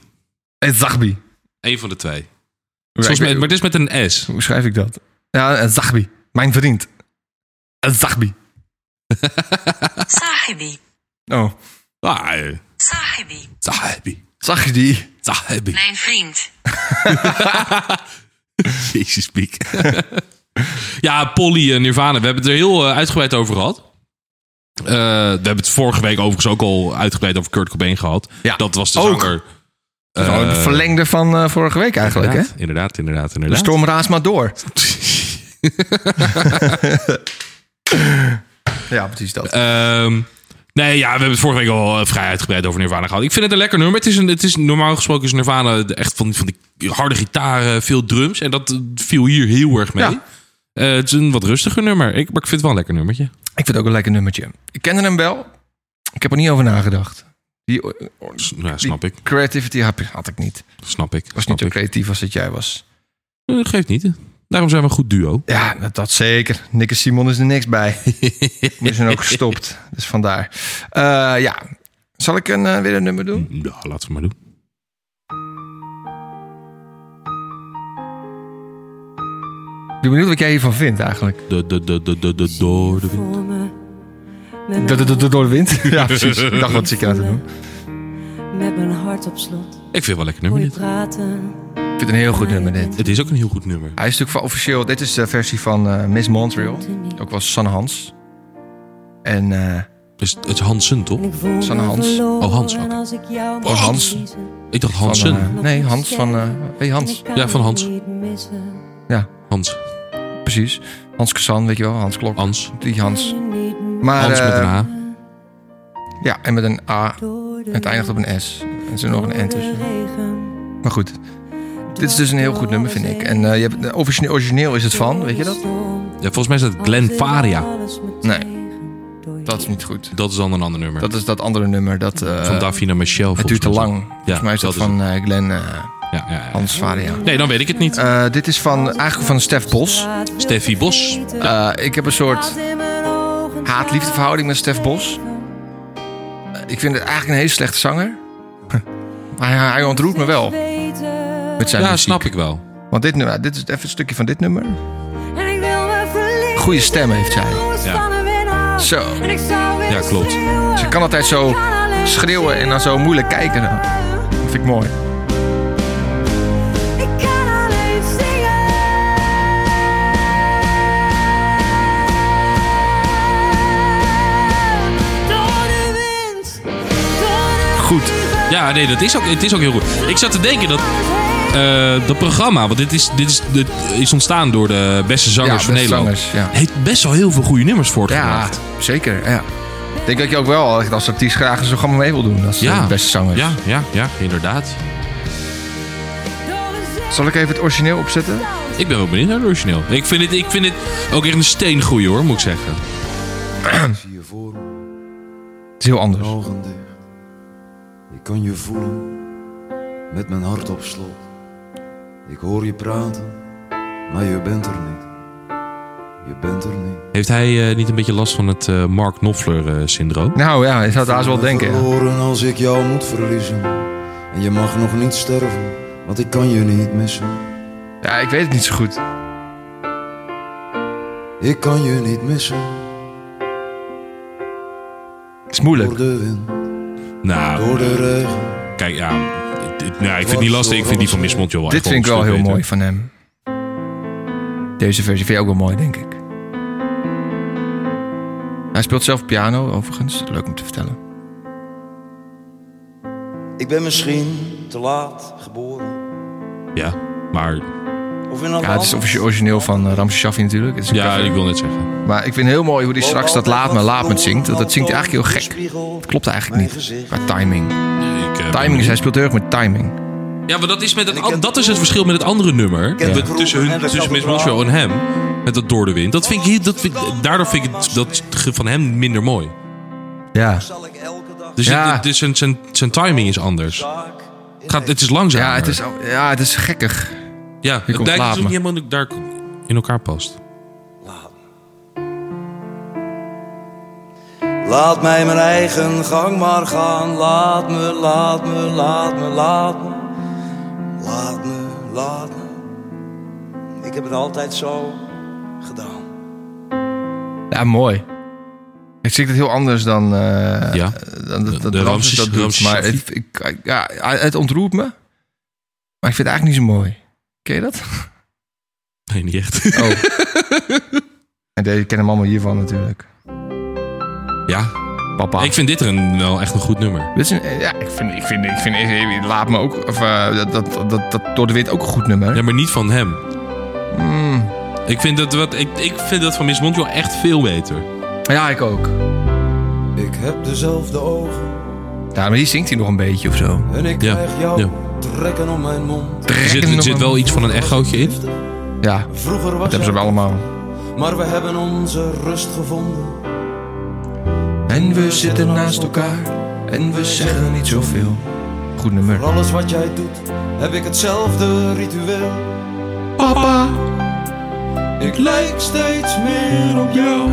Zagbi. Eén van de twee. Hoe, Volgens mij, maar het is met een S. hoe schrijf ik dat? Ja, Zagbi. Mijn vriend. Zagbi. Sahibi. Oh. Ah, Sahibi. Sahibi. Sahibi. Sahibi. Mijn vriend. Jezus, piek. ja, Polly en Nirvana. We hebben het er heel eh, uitgebreid over gehad. Eh, we hebben het vorige week overigens ook al uitgebreid over Kurt Cobain gehad. Ja, dat was de ook. zanger. Ook. verlengde van vorige week eigenlijk, inderdaad, hè? Inderdaad, inderdaad, inderdaad. De storm raast maar door. Ja, precies dat. Ehm, nee, ja, we hebben het vorige week al eh, vrij uitgebreid over Nirvana gehad. Ik vind het een lekker nummer. Het is, een, het is normaal gesproken is Nirvana echt van, van die harde gitaren, veel drums. En dat viel hier heel erg mee. Ja. Eh, het is een wat rustiger nummer. Ik, maar ik vind het wel een lekker nummertje. Ik vind het ook een lekker nummertje. Ik kende hem wel. Ik heb er niet over nagedacht. Die, eh, Ja, snap ik. creativity had, ik niet. Snap ik. Was snap niet zo creatief als dat jij was. Eh, geeft niet. Daarom zijn we een goed duo. Ja, dat, dat zeker. Nick en Simon is er niks bij. Die zijn ook gestopt. Dus vandaar. Eh, ja. Zal ik een, eh, weer een nummer doen? Ja, laten we maar doen. Ik ben benieuwd wat jij hiervan vindt eigenlijk. De, de, de, de, de, de, door de wind. me. Met Door, mijn, door, door, door de wind? Ja, precies. Ik dacht, wat zit je nou te doen? met mijn hart op slot. Ik vind het wel lekker nummer dit. praten. Ik vind het een heel goed nummer dit. Het is ook een heel goed nummer. Hij is natuurlijk van officieel... Dit is de versie van eh, Miss Montreal. Ook wel Sanne Hans. En eh, Is, het is Hansen, toch? Sanne Hans. Oh, Hans ook. als ik jou Oh, Hans. Ik dacht Van, Hansen. eh, nee, Hans van... eh hey, Hans. Ja, van Hans. Ja, Hans. precies. Hans Kazan, weet je wel. Hans Klok. Hans. Die Hans. Maar, Hans met eh, een H. Ja, en met een A. Het eindigt op een S. En er zit nog een N tussen. Maar goed. Dit is dus een heel goed nummer, vind ik. En eh, je hebt, origineel, origineel is het van, weet je dat? Ja, volgens mij is het Glenn Faria. Nee. Dat is niet goed. Dat is dan een ander nummer. Dat is dat andere nummer. Dat, eh, van Davina Michel. het duurt te lang. Volgens mij is dat, dat is van eh, Glenn eh, Ja, ja, ja. Hans Varia. Nee, dan weet ik het niet. Eh, dit is van, eigenlijk van Stef Bos. Steffi Bos. Eh, ik heb een soort haat-liefde verhouding met Stef Bos. Ik vind het eigenlijk een hele slechte zanger. Hij, hij ontroert me wel met zijn Ja, muziek. snap ik wel. Want dit, nummer, dit is even een stukje van dit nummer. Goeie stem heeft zij. Ja. Zo. Ja, klopt. Ze kan altijd zo schreeuwen en dan zo moeilijk kijken. Dat vind ik mooi. Goed. Ja, nee, dat is ook, het is ook heel goed. Ik zat te denken dat eh, dat programma, want dit is, dit, is, dit is ontstaan door de beste zangers Ja, van beste Nederland. zangers, ja. Heeft best wel heel veel goede nummers Ja, voortgebracht. zeker. Ja. Ik denk dat je ook wel als artiest graag een programma mee wil doen. Als Ja. de beste zanger. Ja, ja, ja, inderdaad. Zal ik even het origineel opzetten? Ik ben wel benieuwd naar het origineel. Ik vind het, ik vind het ook echt een steengoeie hoor, moet ik zeggen. zie je voor me, Het is heel anders. ogen dicht. Ik kan je voelen, met mijn hart op slot. Ik hoor je praten, maar je bent er niet. Je bent er niet. Heeft hij eh, niet een beetje last van het eh, Mark Knopfler-syndroom? Nou ja, je zou het haast wel Ik denken. ja. verloren als ik jou moet verliezen. En je mag nog niet sterven, want ik kan je niet missen. Ja, ik weet het niet zo goed. Ik kan je niet missen. Het is moeilijk. Door de wind, nou, door de regen. kijk, ja. nou, ik vind het niet lastig. Ik vind die van Miss Montjo wel Dit vind ik wel heel mooi van hem. Deze versie vind je ook wel mooi, denk ik. Hij speelt zelf piano, overigens. Leuk om te vertellen. Ik ben misschien te laat geboren. Ja, maar Of in een Ja, het is origineel van uh, Ramses Shaffi natuurlijk. Het is ja, ik wil net zeggen. Maar ik vind heel mooi hoe hij straks dat laat me, laat me het zingt. Dat, dat zingt hij eigenlijk heel gek. Het klopt eigenlijk niet. Qua timing. Ik, eh, Timing is, hij speelt heel erg met timing. Ja, maar dat is, met het, dat is het verschil met het andere nummer. Met- tussen, en hun, tussen Miss. Montreal en hem. Met dat door de wind. Dat vind ik, dat vind, daardoor vind ik het, dat van hem minder mooi. Ja. Dus Ja. het, het is zijn, zijn, zijn timing is anders. gaat, het is langzamer. Ja, het is, ja, het is gekkig. Ja, Je het lijkt laat alsof het niet helemaal daar in elkaar past. Laat mij mijn eigen gang maar gaan. Laat me, laat me, laat me, laat me. Laat me, laat me. Ik heb het altijd zo gedaan. Ja, mooi. Ik zie het heel anders dan, eh Ja. dan dat, dat De Ramses Ramses- dat doet. Maar het, ik, ja, het ontroert me. Maar ik vind het eigenlijk niet zo mooi. Ken je dat? Nee, niet echt. Oh. en deze ken hem allemaal hiervan natuurlijk. ja, Papa. ik vind dit er een, wel echt een goed nummer. Dit is een, ja, ik vind, ik vind, ik vind, eh, laat me ook, of, eh, dat, dat, dat, dat door de wind ook een goed nummer. Ja, maar niet van hem. Mm. Ik vind dat, wat, ik, ik vind dat van Miss Montreal echt veel beter. Ja, ik ook. Ik heb dezelfde ogen Ja, maar hier zingt hij nog een beetje of zo. en ik Ja, krijg jou ja. trekken om mijn mond. Er zit, er zit wel iets van een echootje in. Ja, Vroeger was dat hebben ze allemaal. Maar we hebben onze rust gevonden. En we zitten naast elkaar en we zeggen niet zoveel. Goed nummer. Voor alles wat jij doet, heb ik hetzelfde ritueel. Papa, Ik lijk steeds meer op jou.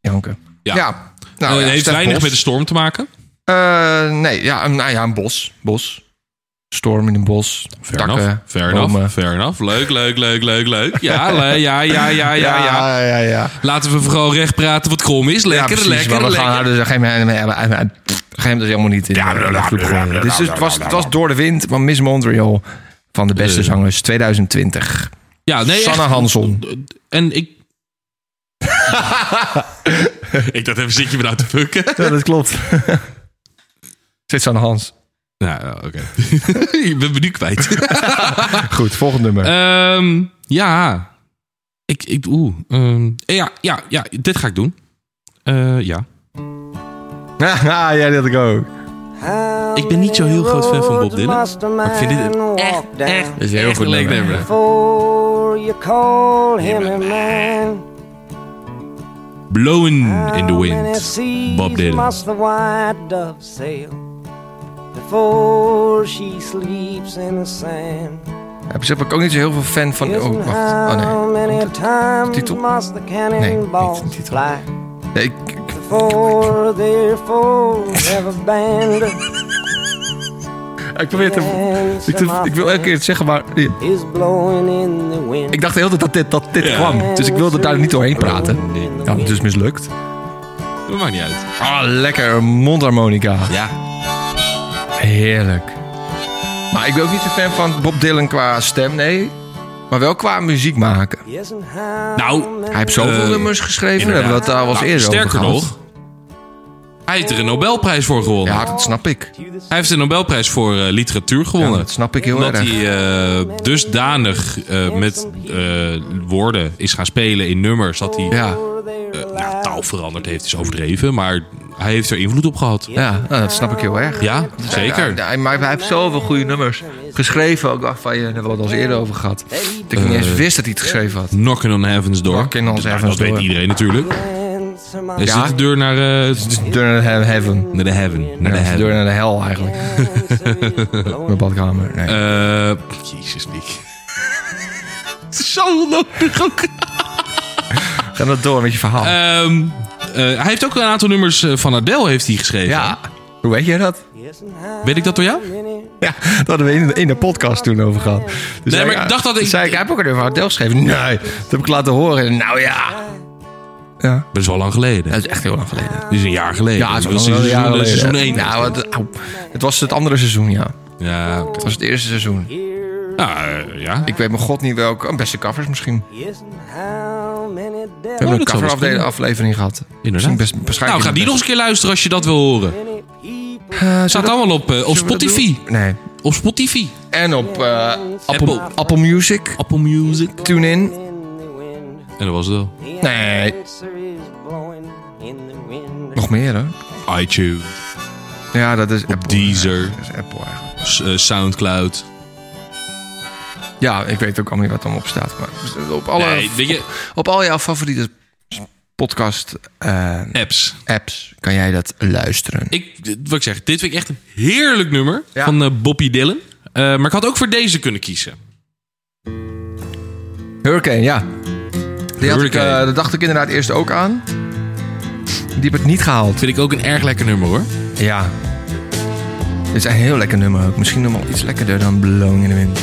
Janke. Ja. Ja. Nou, het ja, heeft Stef weinig Bos. met de storm te maken. Eh, nee, ja, een- nou ja, een bos. Bos. Storm in een bos. Fair takken, bomen. enough, fair enough. Leuk, leuk, leuk, leuk, leuk. Ja, le- ja, ja, ja, ja, ja. ja, ja, ja. Laten we vooral recht praten wat krom is. Lekker, ja, precies, lekker, maar we lekker. gaan dus geen hem dus helemaal niet in de. Dus het was, het was door de wind van Miss Montreal van de beste Eh. zangers 2020. Ja, nee, Sanne echt. Hansson. En ik... ik dacht even, zit je me nou te fucken? Ja, dat klopt. Zit zo aan de Hans. Nou, oké. ik ben me nu kwijt. Goed, volgende nummer. Ehm, ja. Ik, ik, oeh. ehm, ja, ja, ja, dit ga ik doen. Eh, ja. ja, had ik ook. Ik ben niet zo heel groot fan van Bob Dylan. Maar ik vind dit een echt, echt, is een heel goed nummer. call man. Blowing in the wind. Bob Dylan. Before she sleeps in the sand? Heb je ook niet zo heel veel fan van... Oh, wacht. Oh, nee. How many times Titel? must the Nee, cannonballs niet de titel. fly Nee, ik, ik- ik probeer het te... Ik, te- ik wil elke keer het zeggen, maar... Is. Ik dacht de hele tijd dat dit, dat dit kwam. Dus ik wilde daar niet doorheen praten. Ja, dus mislukt. Dat maakt niet uit. Ah, lekker. Mondharmonica. Ja. Heerlijk. Maar ik ben ook niet zo fan van Bob Dylan qua stem, nee. Maar wel qua muziek maken. Nou, Hij heeft zoveel Eh, nummers geschreven. We het daar eens Nou, eerder over Sterker gehad. nog, hij heeft er een Nobelprijs voor gewonnen. Ja, dat snap ik. Hij heeft de Nobelprijs voor eh, literatuur Ja, gewonnen. dat snap ik heel Omdat erg. hij eh, dusdanig eh, met woorden is gaan spelen in nummers... dat hij Ja, nou, taal veranderd heeft, is overdreven. Maar hij heeft er invloed op gehad. ja nou, dat snap ik heel erg. Ja, zeker. Ja, maar hij heeft zoveel goede nummers geschreven. Ook waarvan je, hebben we het al eens eerder over gehad. Dat ik niet eens wist dat hij het geschreven had. Knocking on Heaven's Door. Knocking on Nou, Heaven's dat Door. weet iedereen natuurlijk. Is Ja. de deur naar, eh, Deur naar de heaven. naar de heaven? Naar de heaven. deur naar de hel eigenlijk. Mijn badkamer. Nee. Eh, Jezus, Nick. Zo onnodig ook. Ga dat door met je verhaal. Ehm, eh, hij heeft ook een aantal nummers van Adele heeft hij geschreven. ja, hoe weet jij dat? Weet ik dat door jou? Ja, dat hadden we in de, in de podcast toen over gehad. Dus Nee, zei maar ik dacht dat ik- zei ik, heeft ook een nummer van Adele geschreven. Nee, dat heb ik laten horen. Nou ja. Ja, Dat is wel lang geleden. dat is echt heel lang geleden. Dat is een jaar geleden. Ja, het is wel een jaar seizoen, geleden. seizoen 1. Ja, wat, au. het was het andere seizoen, ja. Ja. Het was het eerste seizoen. Nou, eh, ja. Ik weet mijn god niet welke. Oh, beste covers misschien. We hebben een dat zou best coverafdeling kunnen. aflevering gehad. Inderdaad. Best, Nou, waarschijnlijk ga die nog eens een keer luisteren als je dat wil horen. Uh, Staat allemaal op, eh, op Spotify. Nee. Op Spotify. En op eh, Apple. Apple, Apple Music. Apple Music. TuneIn. En dat was het wel. Nee, nog meer hè? iTunes. Ja, dat is Apple. Deezer. Dat is Apple eigenlijk. S- eh, Soundcloud. Ja, ik weet ook allemaal niet wat er op staat. Maar op alle, Nee, weet je, op al jouw favoriete podcast eh, apps. apps kan jij dat luisteren. Ik, wat ik zeg, dit vind ik echt een heerlijk nummer Ja. van eh Bobby Dylan. Eh, maar ik had ook voor deze kunnen kiezen. Hurricane, ja. Die had ik, eh, dat dacht ik inderdaad eerst ook aan. Die heb ik niet gehaald. Vind ik ook een erg lekker nummer hoor. Ja. Dit is een heel lekker nummer ook. Misschien nog wel iets lekkerder dan Blowing in the Wind.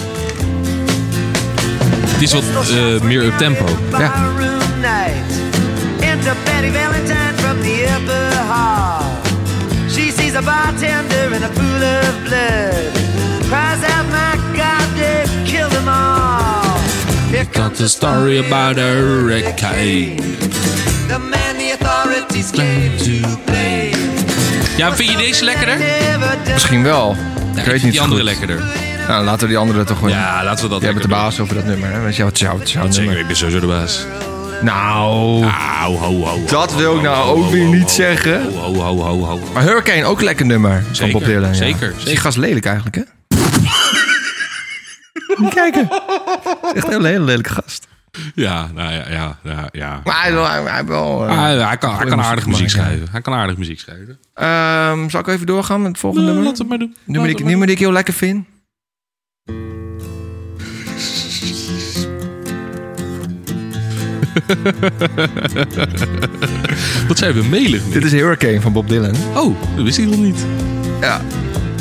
Het is wat eh, meer up tempo. Ja. She sees a bartender in a pool of blood. Cries out, my God, they've killed them all. Here comes Got a story about a hurricane. the man the authorities claim to blame. Ja, vind je deze lekkerder? Misschien wel. Ja, ik weet vind niet die andere goed. lekkerder. Nou, laten we die andere toch gewoon... Ja, laten we dat Jij bent de baas over dat nummer, hè? Weet je wat jouw, jouw doen. Zeker, nummer? ik ben sowieso de baas. Nou, Au, ho, ho, ho, Dat ho, wil ik nou ook weer niet zeggen. Ho, ho, ho, ho, ho. maar Hurricane ook een lekker nummer van Zeker, Bob Dylan. Ja. zeker, Is die gast lelijk eigenlijk, hè? Moet kijken. Het is echt een hele, lelijke gast. Ja, nou ja, ja, ja. ja. Maar hij, hij, hij wel... eh, hij, kan, hij kan aardig muziek schrijven. Hij kan aardig muziek schrijven. ehm, zal ik even doorgaan met het volgende Nou, nummer? laat het maar doen. Nummer die, nummer die ik heel lekker vind. Wat zijn we melig? Dit is Hurricane van Bob Dylan. Oh, dat wist ik nog niet. Ja.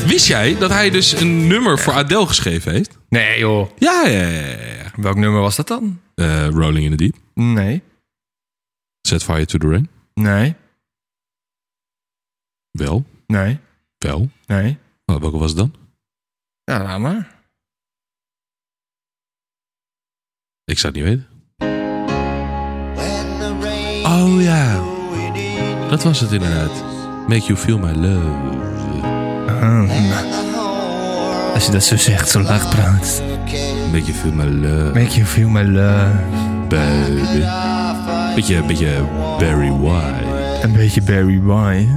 Wist jij dat hij dus een nummer voor Adele geschreven heeft? Nee, joh. Ja, ja, ja. ja, ja. Welk nummer was dat dan? Eh, Rolling in the Deep. Nee. Set Fire to the Rain. Nee. Wel. Nee. Wel. Nee. Oh, welke was het dan? Ja, laat maar. Ik zou het niet weten. Oh, Ja, dat was het inderdaad. Make you feel my love. Als je dat zo zegt, zo laag praat. Make you feel my love, Make you feel my love. baby. Beetje, beetje Barry White. Een beetje Barry White.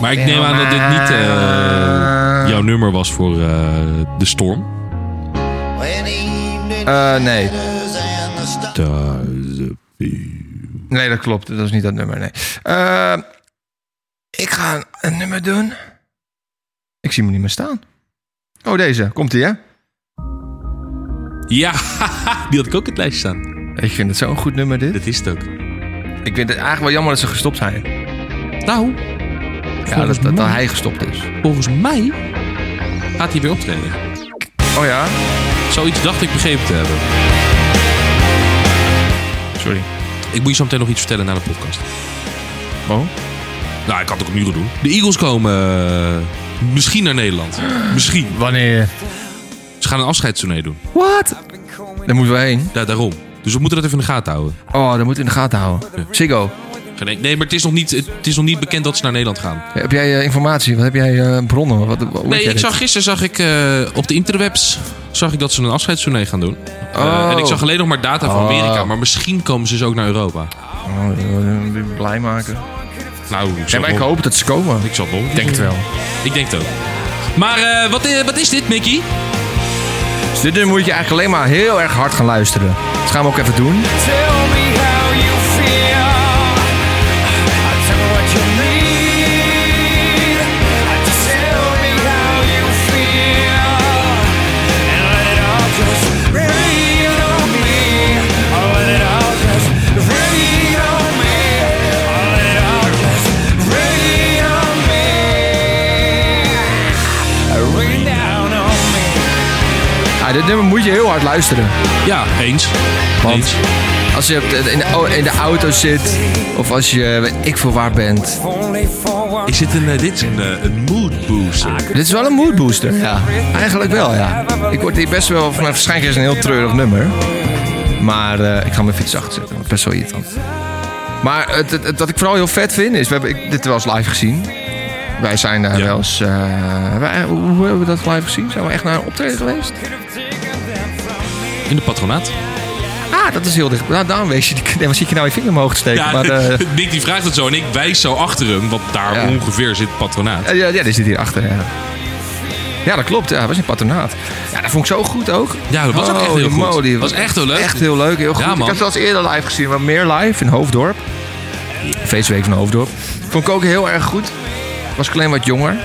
Maar ik neem aan dat dit niet eh, jouw nummer was voor eh, de storm. Eh, nee. Nee, dat klopt. Dat is niet dat nummer, nee. Ik ga een, een nummer doen. Ik zie hem niet meer staan. Oh, deze. Komt-ie, hè? Ja, die had ik ook in het lijstje staan. Ik vind het zo'n goed nummer, dit. Dat is het ook. Ik vind het eigenlijk wel jammer dat ze gestopt zijn. Nou, Ja, dat, dat, dat hij gestopt is. volgens mij gaat hij weer optreden. Oh ja? Zoiets dacht ik begrepen te hebben. Sorry. Ik moet je zo meteen nog iets vertellen na de podcast. Oh? Nou, ik kan het ook een uur doen. De Eagles komen eh, misschien naar Nederland. Misschien. Wanneer? Ze gaan een afscheidstournee doen. Wat? Daar moeten we heen. Ja, daarom. Dus we moeten dat even in de gaten houden. Oh, dat moet in de gaten houden. Ziggo. Nee, nee, maar het is, nog niet, het is nog niet bekend dat ze naar Nederland gaan. Heb jij eh, informatie? Wat heb jij eh, bronnen? Wat, Nee, ik dit? zag, gisteren zag ik eh, op de interwebs zag ik dat ze een afscheidstournee gaan doen. Oh. en ik zag alleen nog maar data van Oh. Amerika. Maar misschien komen ze dus ook naar Europa. Oh, dat wil je blij maken. Nou, ik maar het hoop dat ze komen. Ik zal het. Ik denk het wel. Ik denk het ook. Maar eh, wat, eh, wat is dit, Mickey? Dus dit nummer moet je eigenlijk alleen maar heel erg hard gaan luisteren. Dat gaan we ook even doen. Tell me dit nummer moet je heel hard luisteren. Ja, eens. Want Eens. als je in, de, in de auto zit, of als je weet ik waar bent. Is dit een, eh, dit is een, eh, een mood booster? Dit is wel een mood booster. Ja. Eigenlijk wel, ja. Ik word hier best wel, maar waarschijnlijk is het een heel treurig nummer. Maar eh, ik ga mijn fiets zacht zetten, want best wel irritant. Maar het, het, het- wat ik vooral heel vet vind, is, we hebben ik, dit wel eens live gezien. Wij zijn daar Ja. wel eens, wij- hoe, hoe hebben we dat live gezien? Zijn we echt naar een optreden geweest? In de patronaat. Ah, dat is heel dicht. Nou, daarom wees je, die, waar zit je nou je vinger omhoog te steken? Ja, Maar, eh, Nick die vraagt het zo en ik wijs zo achter hem, want daar Ja. ongeveer zit het patronaat. Ja, ja, die zit hier achter, ja. Ja, dat klopt. Ja, dat was in patronaat. Ja, dat vond ik zo goed ook. Ja, dat was ook echt Holy heel goed. Dat was echt heel leuk. Echt heel leuk, heel goed. Ja, man. ik heb het al eerder live gezien, maar meer live in Hoofddorp. Feestweek van Hoofddorp. Vond ik ook heel erg goed. Was ik alleen wat jonger.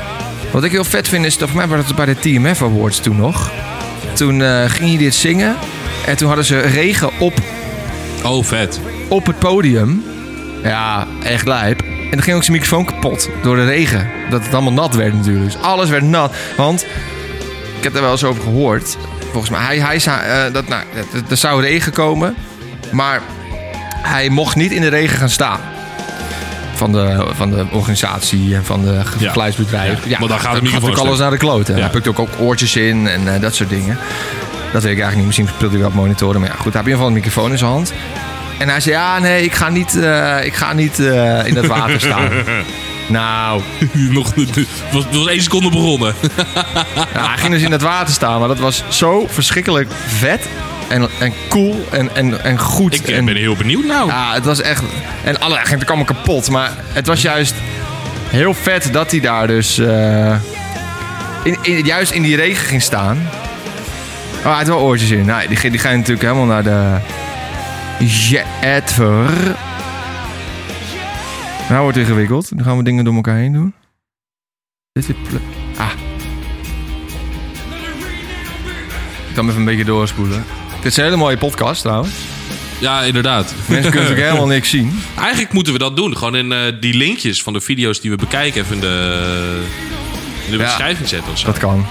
Wat ik heel vet vind is, dat voor mij was het bij de TMF Awards toen nog. Toen eh, ging je dit zingen. En toen hadden ze regen op, Oh, vet. op het podium. Ja, echt lijp. En dan ging ook zijn microfoon kapot door de regen. Dat het allemaal nat werd natuurlijk. Dus alles werd nat. Want ik heb er wel eens over gehoord. Volgens mij, hij, hij zei eh, dat nou, er- zou regen komen. Maar hij mocht niet in de regen gaan staan. Van de, van de organisatie en van de geluidsbedrijf. Ja, want dan gaat het natuurlijk alles naar de kloten. Ja. Hij pikt ook, ook oortjes in en eh, dat soort dingen. Dat weet ik eigenlijk niet. Misschien speelt hij wel op monitoren. Maar ja, goed. Hij heeft in ieder geval een microfoon in zijn hand. En hij zei, ja, nee, ik ga niet, eh, ik ga niet eh, in dat water staan. nou, Nog, het was, het was één seconde begonnen. ja, hij ging dus in dat water staan. Maar dat was zo verschrikkelijk vet. En, en cool en, en, en goed. Ik en, ben heel benieuwd nou. Ja, het was echt... En alle ging het allemaal kapot. Maar het was juist heel vet dat hij daar dus... eh, in, in, juist in die regen ging staan. Oh, hij had wel oortjes in. Nou, die, die gaan natuurlijk helemaal naar de... Jetver. Nou wordt het ingewikkeld. Dan gaan we dingen door elkaar heen doen. Dit is... Ah. Ik kan hem even een beetje doorspoelen. Dit is een hele mooie podcast trouwens. Ja, inderdaad. Mensen kunnen natuurlijk helemaal niks zien. Eigenlijk moeten we dat doen. Gewoon in eh, die linkjes van de video's die we bekijken even in de, in de Ja. beschrijving zetten of zo. Dat kan.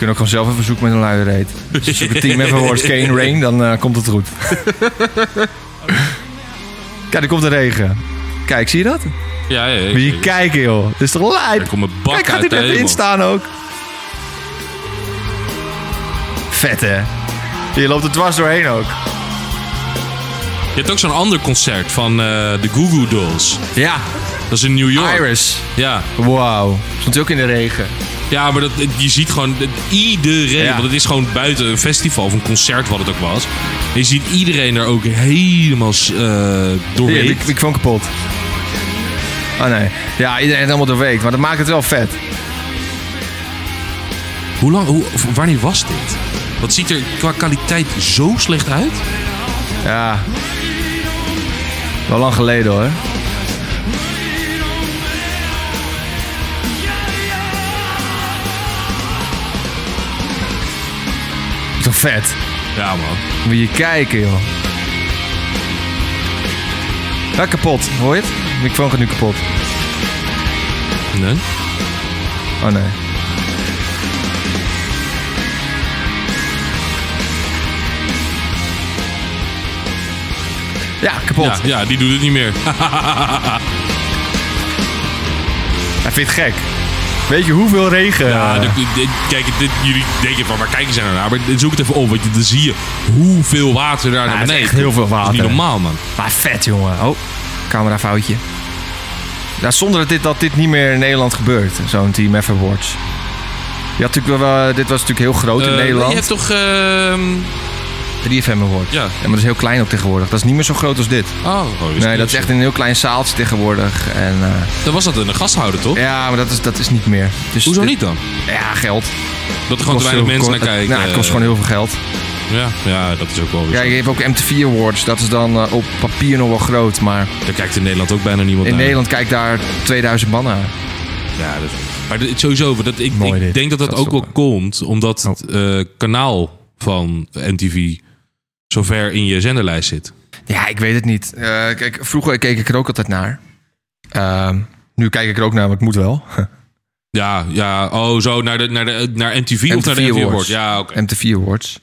Kunnen ook gewoon zelf even zoeken met een luie reet. Als je zoekt het team even hoort Kane Rain, dan eh, komt het goed. Kijk, er komt de regen. Kijk, zie je dat? Ja, ja, ja. Moet je kijken, joh. Dit is toch lijp? Er komt een bak Kijk, gaat hij er even in staan ook. Vet, hè? Je loopt er dwars doorheen ook. Je hebt ook zo'n ander concert van eh, de Goo Goo Dolls. Ja. Dat is in New York. Iris. Ja. Wauw. Stond hij ook in de regen. Ja, maar dat, je ziet gewoon dat iedereen, Ja. want het is gewoon buiten een festival of een concert wat het ook was. Je ziet iedereen er ook helemaal uh, Hier, doorheen. ik, ik vond kapot. Oh nee. Ja, iedereen is helemaal doorweekt. Maar dat maakt het wel vet. Hoe lang, hoe, wanneer was dit? Wat ziet er qua kwaliteit zo slecht uit? Ja. Wel lang geleden hoor. Toch vet. Ja, man. Moet je kijken, joh. Ja, kapot. Hoor je het? De microfoon gaat nu kapot. Nee? Oh nee. Ja, kapot. Ja, ja, die doet het niet meer. Hij vindt het gek. Weet je hoeveel regen... Ja, kijk, dit, jullie denken van, waar kijken ze nou naar? Maar zoek het even op, want je- dan zie je hoeveel water daar Ja, naar het is beneden echt heel veel komt. Dat is water. niet normaal, man. Maar vet, jongen. Oh, camerafoutje. Ja, zonder dat dit, dat dit niet meer in Nederland gebeurt, zo'n Team. Je had natuurlijk wel, dit was natuurlijk heel groot in Eh, Nederland. Je hebt toch... ehm, 3FM Awards. Ja. maar dat is heel klein ook tegenwoordig. Dat is niet meer zo groot als dit. Oh, oh, nee, dat is echt in een heel klein zaaltje tegenwoordig. En, eh, Dan was dat een gasthouder, toch? ja, maar dat is, dat is niet meer. Dus Hoezo dit- niet dan? Ja, geld. Dat er gewoon te weinig mensen naar kijken. Nou, het kost gewoon heel veel geld. Ja, ja, dat is ook wel weer Ja, je hebt ook MTV Awards. Dat is dan eh, op papier nog wel groot. Maar Daar kijkt in Nederland ook bijna niemand in naar. Nederland kijkt daar 2000 man naar. Ja, dat, maar sowieso, dat, ik, Mooi ik denk dat dat ook wel komt omdat het eh, kanaal van MTV zo ver in je zenderlijst zit. Ja, ik weet het niet. Eh, kijk, vroeger keek ik er ook altijd naar. Ehm, nu kijk ik er ook naar, maar ik moet wel. Ja, ja, oh zo, naar, de, naar, de, naar MTV, of naar de MTV Awards? Ja, oké. MTV Awards.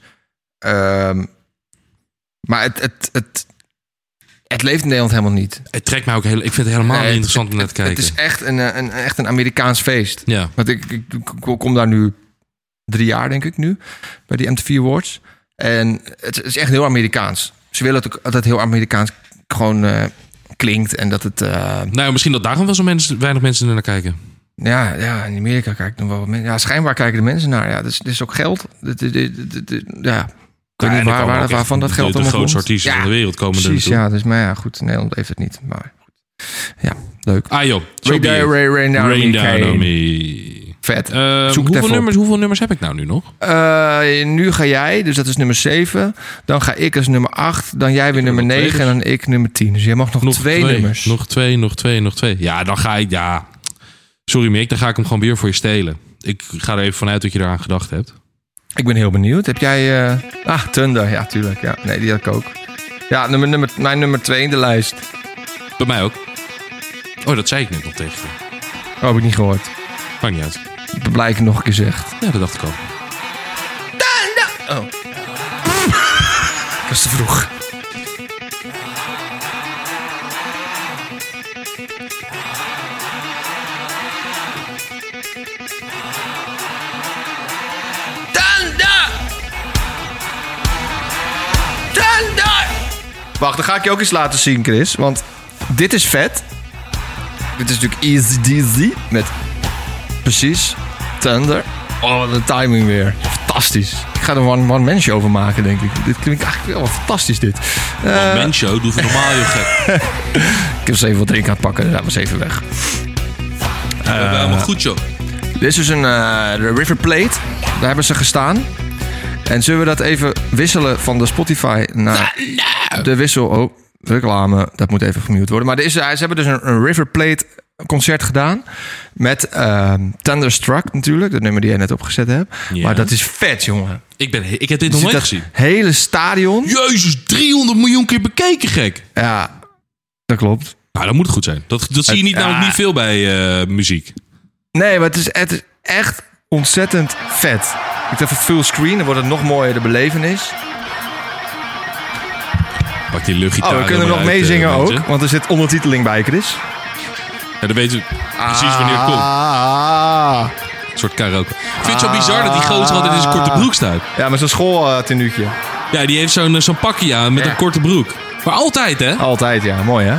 Ehm, maar het, het, het, het leeft in Nederland helemaal niet. Het trekt mij ook heel, ik vind het helemaal Nee, niet het- interessant om naar te kijken. Het is echt een, eh, een, echt een Amerikaans feest. Ja. Want ik, ik, ik kom daar nu drie jaar, denk ik nu, bij die MTV Awards. En het is echt heel Amerikaans. Ze willen dat het heel Amerikaans gewoon eh, klinkt en dat het... eh, Nou, misschien dat daarom wel zo mensen, weinig mensen er naar kijken. Ja, ja, in Amerika kijken nog wel mensen. Ja, schijnbaar kijken de mensen naar. Ja, dat is, dat is ook geld. Dat, dat, ja. Ik weet Ja, niet er waar, waar, waarvan dat de- geld de allemaal grootste artiesten van de wereld komen er Precies, naartoe. ja. Dus, maar ja, goed. Nederland heeft het niet. Maar goed. Ja, leuk. Ah joh, Rain. Rain- Rain Down Rain Down on Me. Vet. Eh, Zoek het hoeveel, op. nummers, hoeveel nummers heb ik nou nu nog? Eh, nu ga jij, dus dat is nummer 7. Dan ga ik als nummer 8. Dan jij weer nummer nog twee 9 en dan ik nummer 10. Dus jij mag nog, twee, nummers. Nog twee, nog twee, nog twee. Ja, dan ga ik, ja... Sorry Mick, dan ga ik hem gewoon weer voor je stelen. Ik ga er even vanuit dat je eraan gedacht hebt. Ik ben heel benieuwd. Heb jij... eh, Ah, Thunder. Ja, tuurlijk. Ja. Nee, die had ik ook. Ja, nummer, nummer, mijn nummer 2 in de lijst. Bij mij ook. Oh, dat zei ik net nog tegen je. Oh, heb ik niet gehoord. Maakt niet uit. Ik ben blij dat ik het nog een keer zegt. Ja, dat dacht ik al. Oh. Dat is te vroeg. Wacht, dan ga ik je ook eens laten zien, Chris. Want dit is vet. Dit is natuurlijk Easy Deasy met precies Thunder. Oh, wat een timing weer. Fantastisch. Ik ga er een one-man show over maken, denk ik. Dit klinkt eigenlijk wel fantastisch, dit. One Eh, man show, doe even normaal, je gek. ik heb eens even wat drinken aan het pakken. Dat was even weg. We hebben helemaal goed, joh. Dit is dus een eh, de River Plate. Daar hebben ze gestaan. En zullen we dat even wisselen van de Spotify naar de wissel... Oh, reclame. Dat moet even gemute worden. Maar er is, ze hebben dus een, een River Plate concert gedaan. Met ehm, Thunderstruck natuurlijk. Dat nummer die jij net opgezet hebt. Ja. Maar dat is vet, jongen. Ik, ben, ik heb dit nog nooit gezien. hele stadion. Jezus, 300 miljoen keer bekeken, gek. Ja, dat klopt. Nou, dat moet goed zijn. Dat, dat zie je niet, Het- namelijk ja. niet veel bij eh, muziek. Nee, maar het is, het is echt ontzettend vet. Ik heb even full screen, dan wordt het nog mooier de belevenis. Pak die luchtgitaar. Oh, we kunnen nog meezingen eh, ook, want er zit ondertiteling bij, Chris. Ja, dan weten we precies wanneer het komt. Ah. Een soort karaoke. Ik vind het zo bizar dat die gozer altijd in zijn korte broek staat. Ja, met zo'n schooltenuutje. Ja, die heeft zo'n eh, zo'n pakje aan met Ja. een korte broek. Maar altijd, hè? Altijd, ja. Mooi, hè?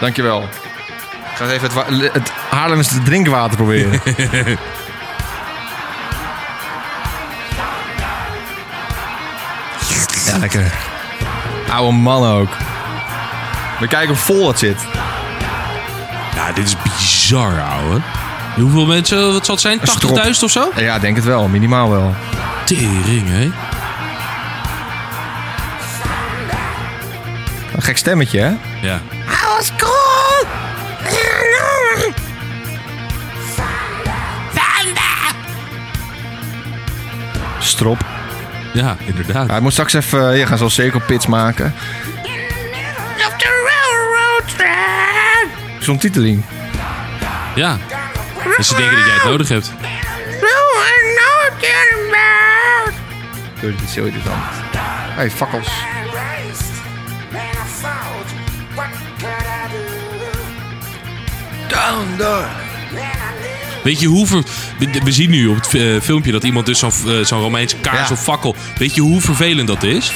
Dankjewel. Ik ga eens even het, wa- het Haarlemse drinkwater proberen. ja, lekker. Oude man ook. We kijken hoe vol het zit. Ja, dit is bizar, ouwe. Hoeveel mensen, wat zal het zijn? 80.000 of zo? Ja, denk het wel. Minimaal wel. Tering, hè? Een gek stemmetje, hè? Ja. Was cold. Strop. Ja, inderdaad. Hij moet straks even... Je gaat zo'n cirkelpits maken. Track. Zo'n titeling. Ja. En ze denken dat jij het nodig hebt. Dit zo. Hey, fakkels. Down. Weet je hoe ver... we- We zien nu op het eh, filmpje dat iemand dus zo'n eh, zo'n Romeinse kaars Ja. of fakkel... Weet je hoe vervelend dat is?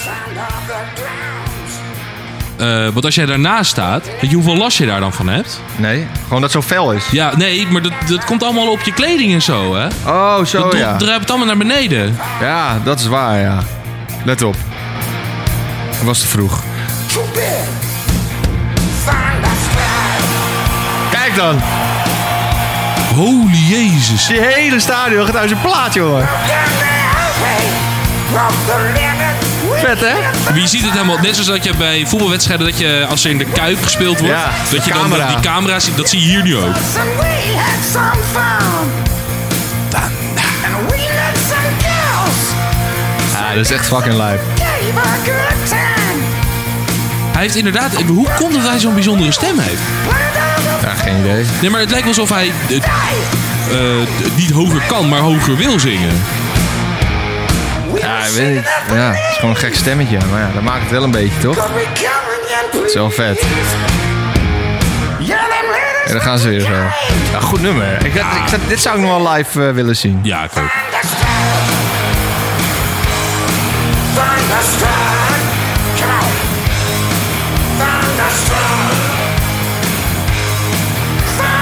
Eh, want als jij daarnaast staat, weet je hoeveel last je daar dan van hebt? Nee, gewoon dat het zo fel is. Ja, nee, maar dat, dat komt allemaal op je kleding en zo, hè? Oh, zo dat ja. druipt allemaal naar beneden. Ja, dat is waar, ja. Let op. Het was te vroeg. Kijk dan. Holy Jezus. Die hele stadion gaat uit zijn plaat, jongen. Vet, hè? Maar je ziet het helemaal, net zoals dat je bij voetbalwedstrijden, dat je als er in de kuip gespeeld wordt, Ja, dat je dan camera. die camera's ziet, dat zie je hier nu ook. And we had some fun. And we met some girls. Ja, dat is echt fucking live. Gave a good time. Hij heeft inderdaad, hoe komt het dat hij zo'n bijzondere stem heeft? Ja, geen idee. Nee, maar het lijkt wel alsof hij eh, eh, niet hoger kan, maar hoger wil zingen. Ja, ik weet niet. Ja, het is gewoon een gek stemmetje. Maar ja, dat maakt het wel een beetje, toch? Het is wel vet. En dan gaan ze weer zo. Ja, goed nummer. Ik, had- ik, dit zou ik nog wel live eh, willen zien. Ja, ik ook.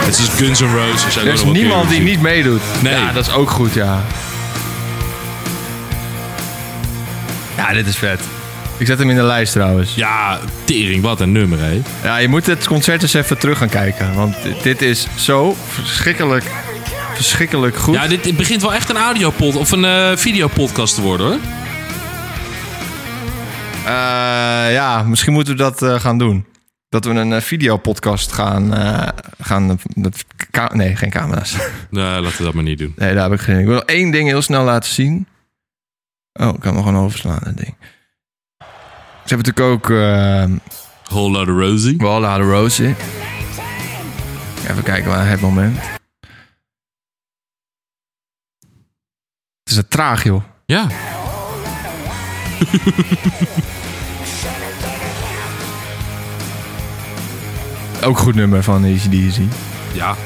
Het is Guns N' Roses. Er is niemand die niet meedoet. Nee. Ja, dat is ook goed, ja. Ja, dit is vet. Ik zet hem in de lijst trouwens. Ja, tering, wat een nummer, hè? Ja, je moet het concert eens even terug gaan kijken. Want dit- is zo verschrikkelijk, verschrikkelijk goed. Ja, dit begint wel echt een audiopod of een eh, videopodcast te worden, hoor. Eh, ja, misschien moeten we dat eh, gaan doen. Dat we een videopodcast gaan... gaan nee, geen camera's. Nee, laten we dat maar niet doen. Nee, daar heb ik geen... Ik wil één ding heel snel laten zien. Oh, ik kan me gewoon overslaan, dat ding. Ze hebben natuurlijk ook... eh Whole Lotta Rosie. Whole Lotta Rosie. Even kijken waar het moment. Het is een traag, joh. Ja. Ook goed nummer van ACDC. Ja.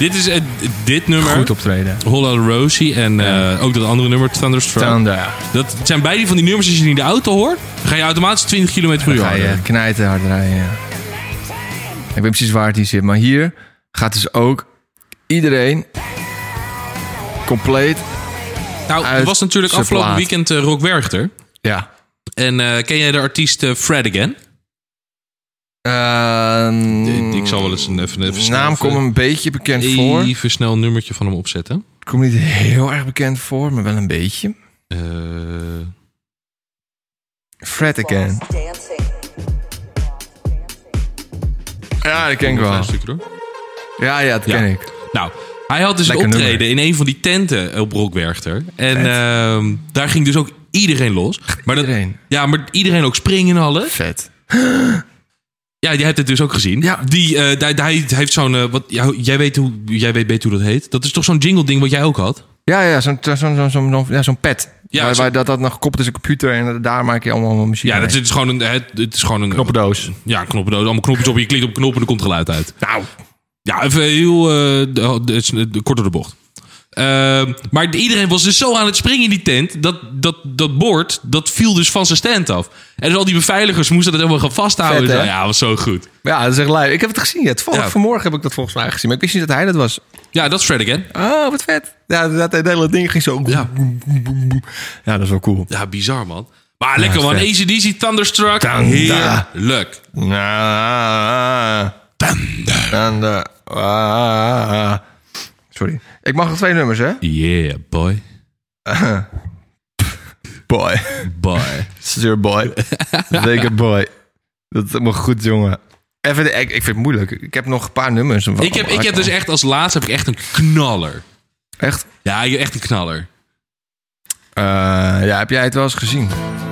Dit is eh, dit nummer. Goed optreden. Whole Lotta Rosie en eh, ook dat andere nummer, Thunderstruck. Thunder. Dat zijn beide van die nummers, als je die in de auto hoort, ga je automatisch 20 km per uur ga je harder. knijten hard rijden, ja. Ik weet precies waar het hier zit. Maar hier gaat dus ook iedereen compleet Nou, er uit was natuurlijk afgelopen plaat. weekend eh, Rock Werchter. Ja. En ken jij de artiest Fred Again? Ehm, Ik zal wel eens een, even, even snel naam even- komt een beetje bekend voor. Even snel een nummertje van hem opzetten. Komt niet heel erg bekend voor, maar wel een beetje. Eh, Fred again. Ja, dat ken ik wel. Een stukje door. Ja, ja, dat Ja. ken ik. Nou, hij had dus Lekker een optreden nummer. in een van die tenten op Rockwerchter. En ehm, daar ging dus ook iedereen los. Maar dat, Iedereen. Ja, maar iedereen ook springen en alles. Vet. Ja, jij hebt het dus ook gezien. Ja. Die, eh, hij, hij heeft zo'n... eh, wat, ja, jij, weet hoe, jij weet beter hoe dat heet. Dat is toch zo'n jingle ding wat jij ook had? Ja, ja, zo'n zo'n zo'n zo'n ja, zo'n pad. Ja, waar, zo- waar dat, dat nog gekoppeld is een computer en daar maak je allemaal muziek Ja, mee. dat is gewoon een... Het, het is gewoon een knoppendoos. Ja, een knoppendoos. Allemaal knopjes op. Je klikt op een knop en er komt geluid uit. Nou. Ja, even heel... eh, de, de, de- kort door de bocht. Ehm, maar iedereen was dus zo aan het springen in die tent. Dat, dat, dat bord, dat viel dus van zijn stand af. En dus al die beveiligers moesten dat helemaal gaan vasthouden. Vet, ja, was zo goed. Ja, dat is echt live. Ik heb het gezien. Ja, toevallig Ja. vanmorgen heb ik dat volgens mij gezien. Maar ik wist niet dat hij dat was. Ja, dat is Fred again. Oh, wat vet. Ja, dat hele ding ging zo... Ja. Ja, dat is wel cool. Ja, bizar man. Maar lekker man. ACDC Thunderstruck. Thunder. Heerlijk. Ja. Thunder. Ah. Sorry. Ik mag nog twee nummers, hè? Yeah, boy. Boy. Boy. Sir boy. Zeker boy. Dat is helemaal goed, jongen. Even, de- ik, ik vind het moeilijk. Ik heb nog een paar nummers. Ik heb, ik heb dus echt als laatste heb ik echt een knaller. Echt? Ja, ik heb echt een knaller. Eh, ja, heb jij het wel eens gezien?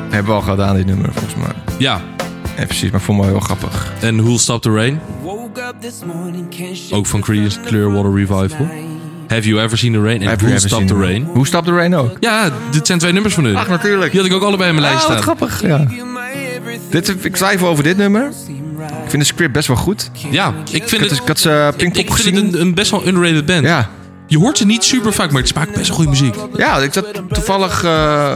Hebben we al gedaan, dit nummer, volgens mij. Ja. Ja, precies. Maar vond me wel heel grappig. En Who'll Stop the Rain? Ook van Creedence Clearwater Revival. Have You Ever Seen the Rain? En Have you Who'll ever Stop seen the the Rain? Hoe Stop the Rain ook? Ja, dit zijn twee nummers van hun. Ach, natuurlijk. Die had ik ook allebei in mijn lijst Ah, wat staan. grappig, ja. Dit, ik twijfel over dit nummer. Ik vind de script best wel goed. Ja, ik vind Ik had, het, ik had ze ik, Pinkpop ik vind gezien. het een, een best wel underrated band. Ja. Je hoort ze niet super vaak, maar het smaakt best wel goede muziek. Ja, ik zat toevallig eh,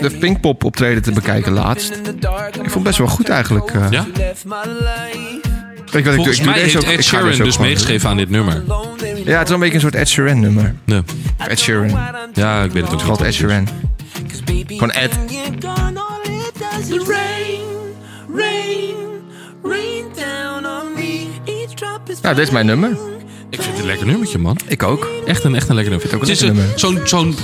de Pinkpop optreden te bekijken laatst. Ik vond het best wel goed eigenlijk. eh. Ja? Ik doe? Volgens Ik mij heeft ook- Ed Sheeran dus gewoon meegeschreven aan dit nummer. Ja, het is wel een beetje een soort Ed Sheeran nummer. Ja, Ed Sheeran. ja ik weet het ook Gewoon niet. Ed Sheeran. Van Ed. Nou, dit is mijn nummer. Ik vind het een lekker nummertje, man. Ik ook. Echt een, echt een lekker nummer. het is zo'n... zo'n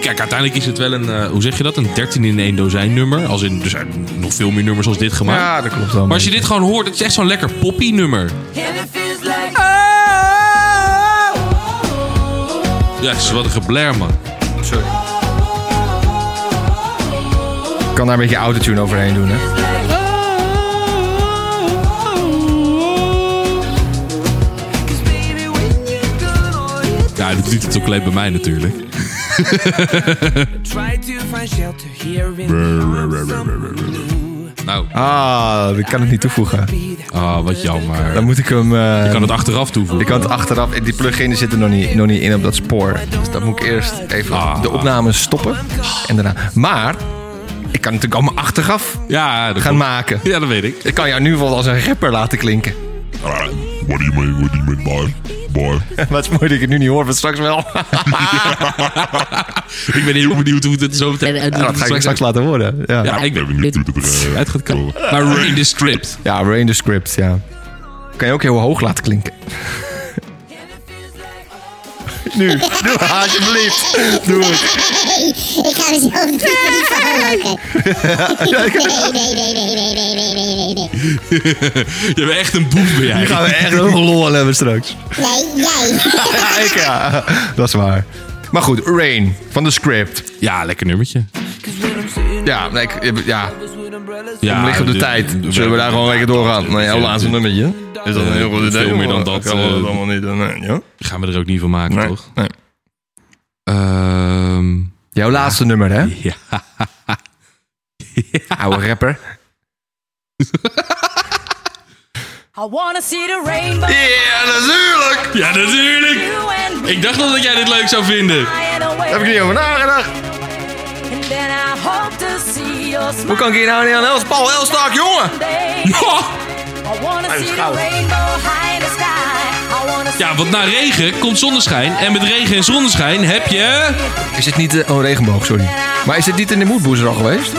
Kijk, uiteindelijk is het wel een... eh, hoe zeg je dat? Een 13 in één dozijn nummer. Als in, er zijn nog veel meer nummers als dit gemaakt. Ja, dat klopt wel. Maar als je dit gewoon hoort, het is echt zo'n lekker poppy nummer. Ja, is wat een geblair, man. Sorry. Ik kan daar een beetje autotune overheen doen, hè? Ja, dat doet het ook alleen bij mij natuurlijk. Nou, Ah, ik kan het niet toevoegen. ah, wat jammer. Dan moet ik hem... eh, Je kan het achteraf toevoegen. Ik kan het achteraf... Die plugin zit er nog niet, nog niet in op dat spoor. Dus dan moet ik eerst even Ah. de opname stoppen. En daarna... Maar... Ik kan natuurlijk allemaal achteraf Ja, dat gaan maken. Ja, dat weet ik. Ik kan jou nu wel als een rapper laten klinken. What do you mean, what do you mean, boy? Boy. Wat is mooi dat ik het nu niet hoor, maar straks wel. Ik ben heel benieuwd hoe het zo meteen... Ja, dat ga ik straks laten horen. Ja, Ja, ik ben benieuwd hoe het eh, gaat komen. Maar read the script. ja Rain the Script, ja. Kan je ook heel hoog laten klinken. nu, doe alsjeblieft. Doe het. Ik ga mezelf niet verloken. Nee, nee, nee, nee, nee, nee, nee, nee, nee, nee. Je bent echt een boef, ben jij. Die gaan we echt veel lol hebben straks. Nee, jij. Ja, ik ja. Dat is waar. Maar goed, Rain van de script. Ja, lekker nummertje. Ja, nee, ik, ja. Ja, Om ligt op de, tijd. Zullen we daar gewoon lekker doorgaan? Nou ja, laatste nummertje. Is dat een heel goed idee? Veel meer dan dat, Kan we dat eh, allemaal niet doen? Nee, ja? Gaan we er ook niet van maken, toch? nee. Ehm Jouw laatste nummer, hè? ja. Oude rapper. I wanna see the rainbow. Ja, natuurlijk! Ja, natuurlijk! Ik dacht al dat jij dit leuk zou vinden. Daar heb ik niet over nagedacht. Hoe kan ik hier nou niet aan helpen? Paul Elstak, jongen! Ja! I wanna Hij is see the goud. rainbow high in the sky. I wanna see Ja, want na regen komt zonneschijn. En met regen en zonneschijn heb je... Is dit niet... eh, oh, regenboog, sorry. Maar is dit niet in de Moodbooster al geweest?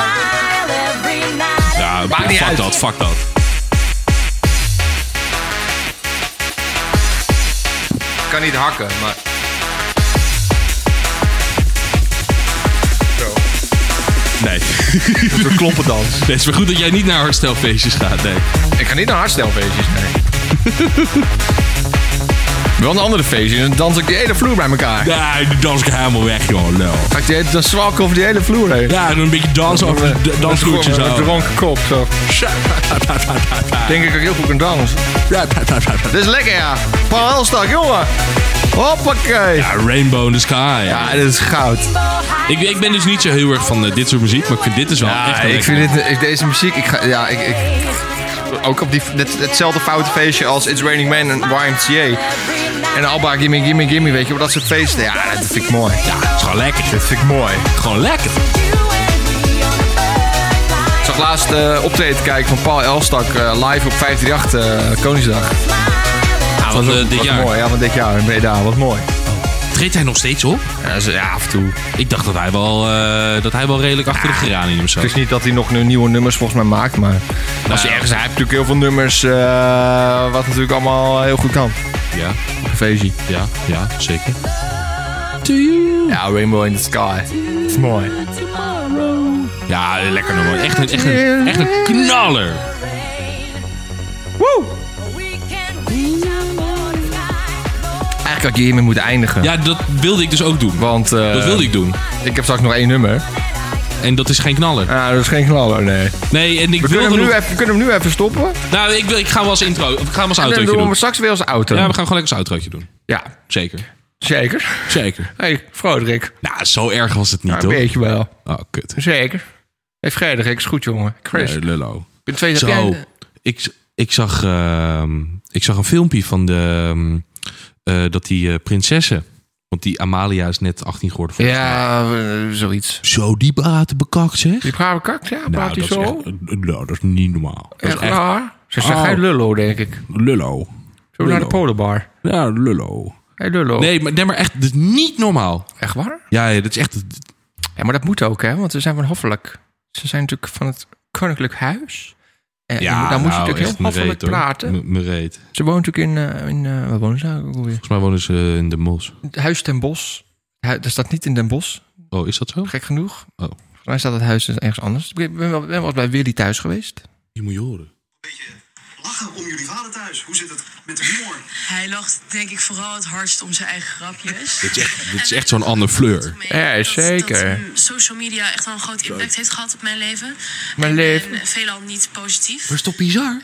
Ja, Maakt niet fuck uit. dat, fuck dat. Ik kan niet hakken, maar... Dat een kloppendans. Nee, het is maar goed dat jij niet naar hardstylefeestjes gaat, nee. Ik ga niet naar hardstelfeestjes, nee. Wel een andere feestje, dan dans ik die hele vloer bij elkaar. Ja, die dans ik helemaal weg, joh, lul. Ga ik die, dan zwalk ik over die hele vloer heen. Ja, doe een beetje dansen over de dansvloertje Een zo. dronken kop, zo. Denk ik dat ik heel goed kan dansen. Dit is lekker, ja. Paul Elstak, jongen. Hoppakee. Ja, Rainbow in the Sky. Ja, dit is goud. Ik, ik ben dus niet zo heel erg van eh, dit soort muziek, maar ik vind dit dus wel echt Ja, een ik vind dit, deze muziek, ik ga, ja, ik, ik, ook op die, hetzelfde foute feestje als It's Raining Men en YMCA. En Alba, Gimme, Gimme, Gimme, weet je, maar dat soort feesten. Ja, dat vind ik mooi. Ja, het is gewoon lekker. Dat vind ik mooi. Gewoon lekker. Ik zag laatst eh optreden kijken van Paul Elstak eh, live op 538 eh Koningsdag. Ja, Van, wat, eh, dit jaar? mooi. Ja, van dit jaar in Breda. Wat mooi. Treedt hij nog steeds op? Ja, zo- ja, af en toe. Ik dacht dat hij wel, eh, dat hij wel redelijk achter de geranium zat. Het is niet dat hij nog nu nieuwe nummers volgens mij maakt, maar als hij ergens, hij heeft natuurlijk heel veel nummers, eh, wat natuurlijk allemaal heel goed kan. Ja, feestje. ja, ja, zeker. Ja, Rainbow in the Sky. Dat is mooi. Ja, lekker nummer. Echt een, echt een, echt een knaller. Had je hiermee moeten eindigen. Ja, dat wilde ik dus ook doen. Want eh, Dat wilde ik doen. ik heb straks nog één nummer. En dat is geen knaller. Ja, dat is geen knaller, nee. Nee, en ik We kunnen, wilde hem nu nog... even, we kunnen hem nu even stoppen. Nou, ik, wil, ik ga wel als intro... Ik ga wel als dan outrootje doen we doen. hem straks weer als auto. Ja, we gaan gewoon lekker als outrootje doen. Ja, Zeker. zeker. Zeker. hey, Frederik. Nou, zo erg was het niet, Ja, een toch? beetje wel. Oh, kut. Zeker. hey, Frederik, is goed, jongen. Chris. Nee, lullo. ik ben Zo. jij- Ik, ik, zag, ehm, ik zag een filmpje van de... ehm, eh, dat die eh, prinsessen... Want die Amalia is net 18 geworden. volgens mij. Ja, eh, zoiets. Zo, die baten bekakt, zeg. Die praat kakt, ja, Nou, hij dat is, zo? echt, nou, dat is niet normaal. Dat Echt is echt waar? Ze zijn Oh. lullo, denk ik. lullo. Zo naar de polenbar. Ja, lullo. Hey, lullo. Nee, maar, nee, maar echt, dat is niet normaal. Echt waar? Ja, ja, dat is echt... Ja, maar dat moet ook, hè? Want ze zijn van hoffelijk. Ze zijn natuurlijk van het koninklijk huis. En Ja, dan moet je nou, natuurlijk echt heel hoor. praten. Mereet. Ze woont natuurlijk in... eh, in eh, waar wonen ze eigenlijk ook alweer? Volgens mij wonen ze in de Mos. Het Huis ten Bos. Hu- Dat staat niet in Den Bosch, Oh, is dat zo? gek genoeg. Oh. Volgens mij staat het huis dus ergens anders. Ik ben wel, ben wel eens bij Willy thuis geweest. Die moet je horen. Lachen om jullie vader thuis. Hoe zit het met de humor? Hij lacht denk ik vooral het hardst om zijn eigen grapjes. Dit is echt, dit is echt zo'n Anne Fleur. Ja, Dat zeker. mm, social media echt wel een groot impact heeft gehad op mijn leven. Mijn leven. En veelal niet positief. Maar is toch bizar?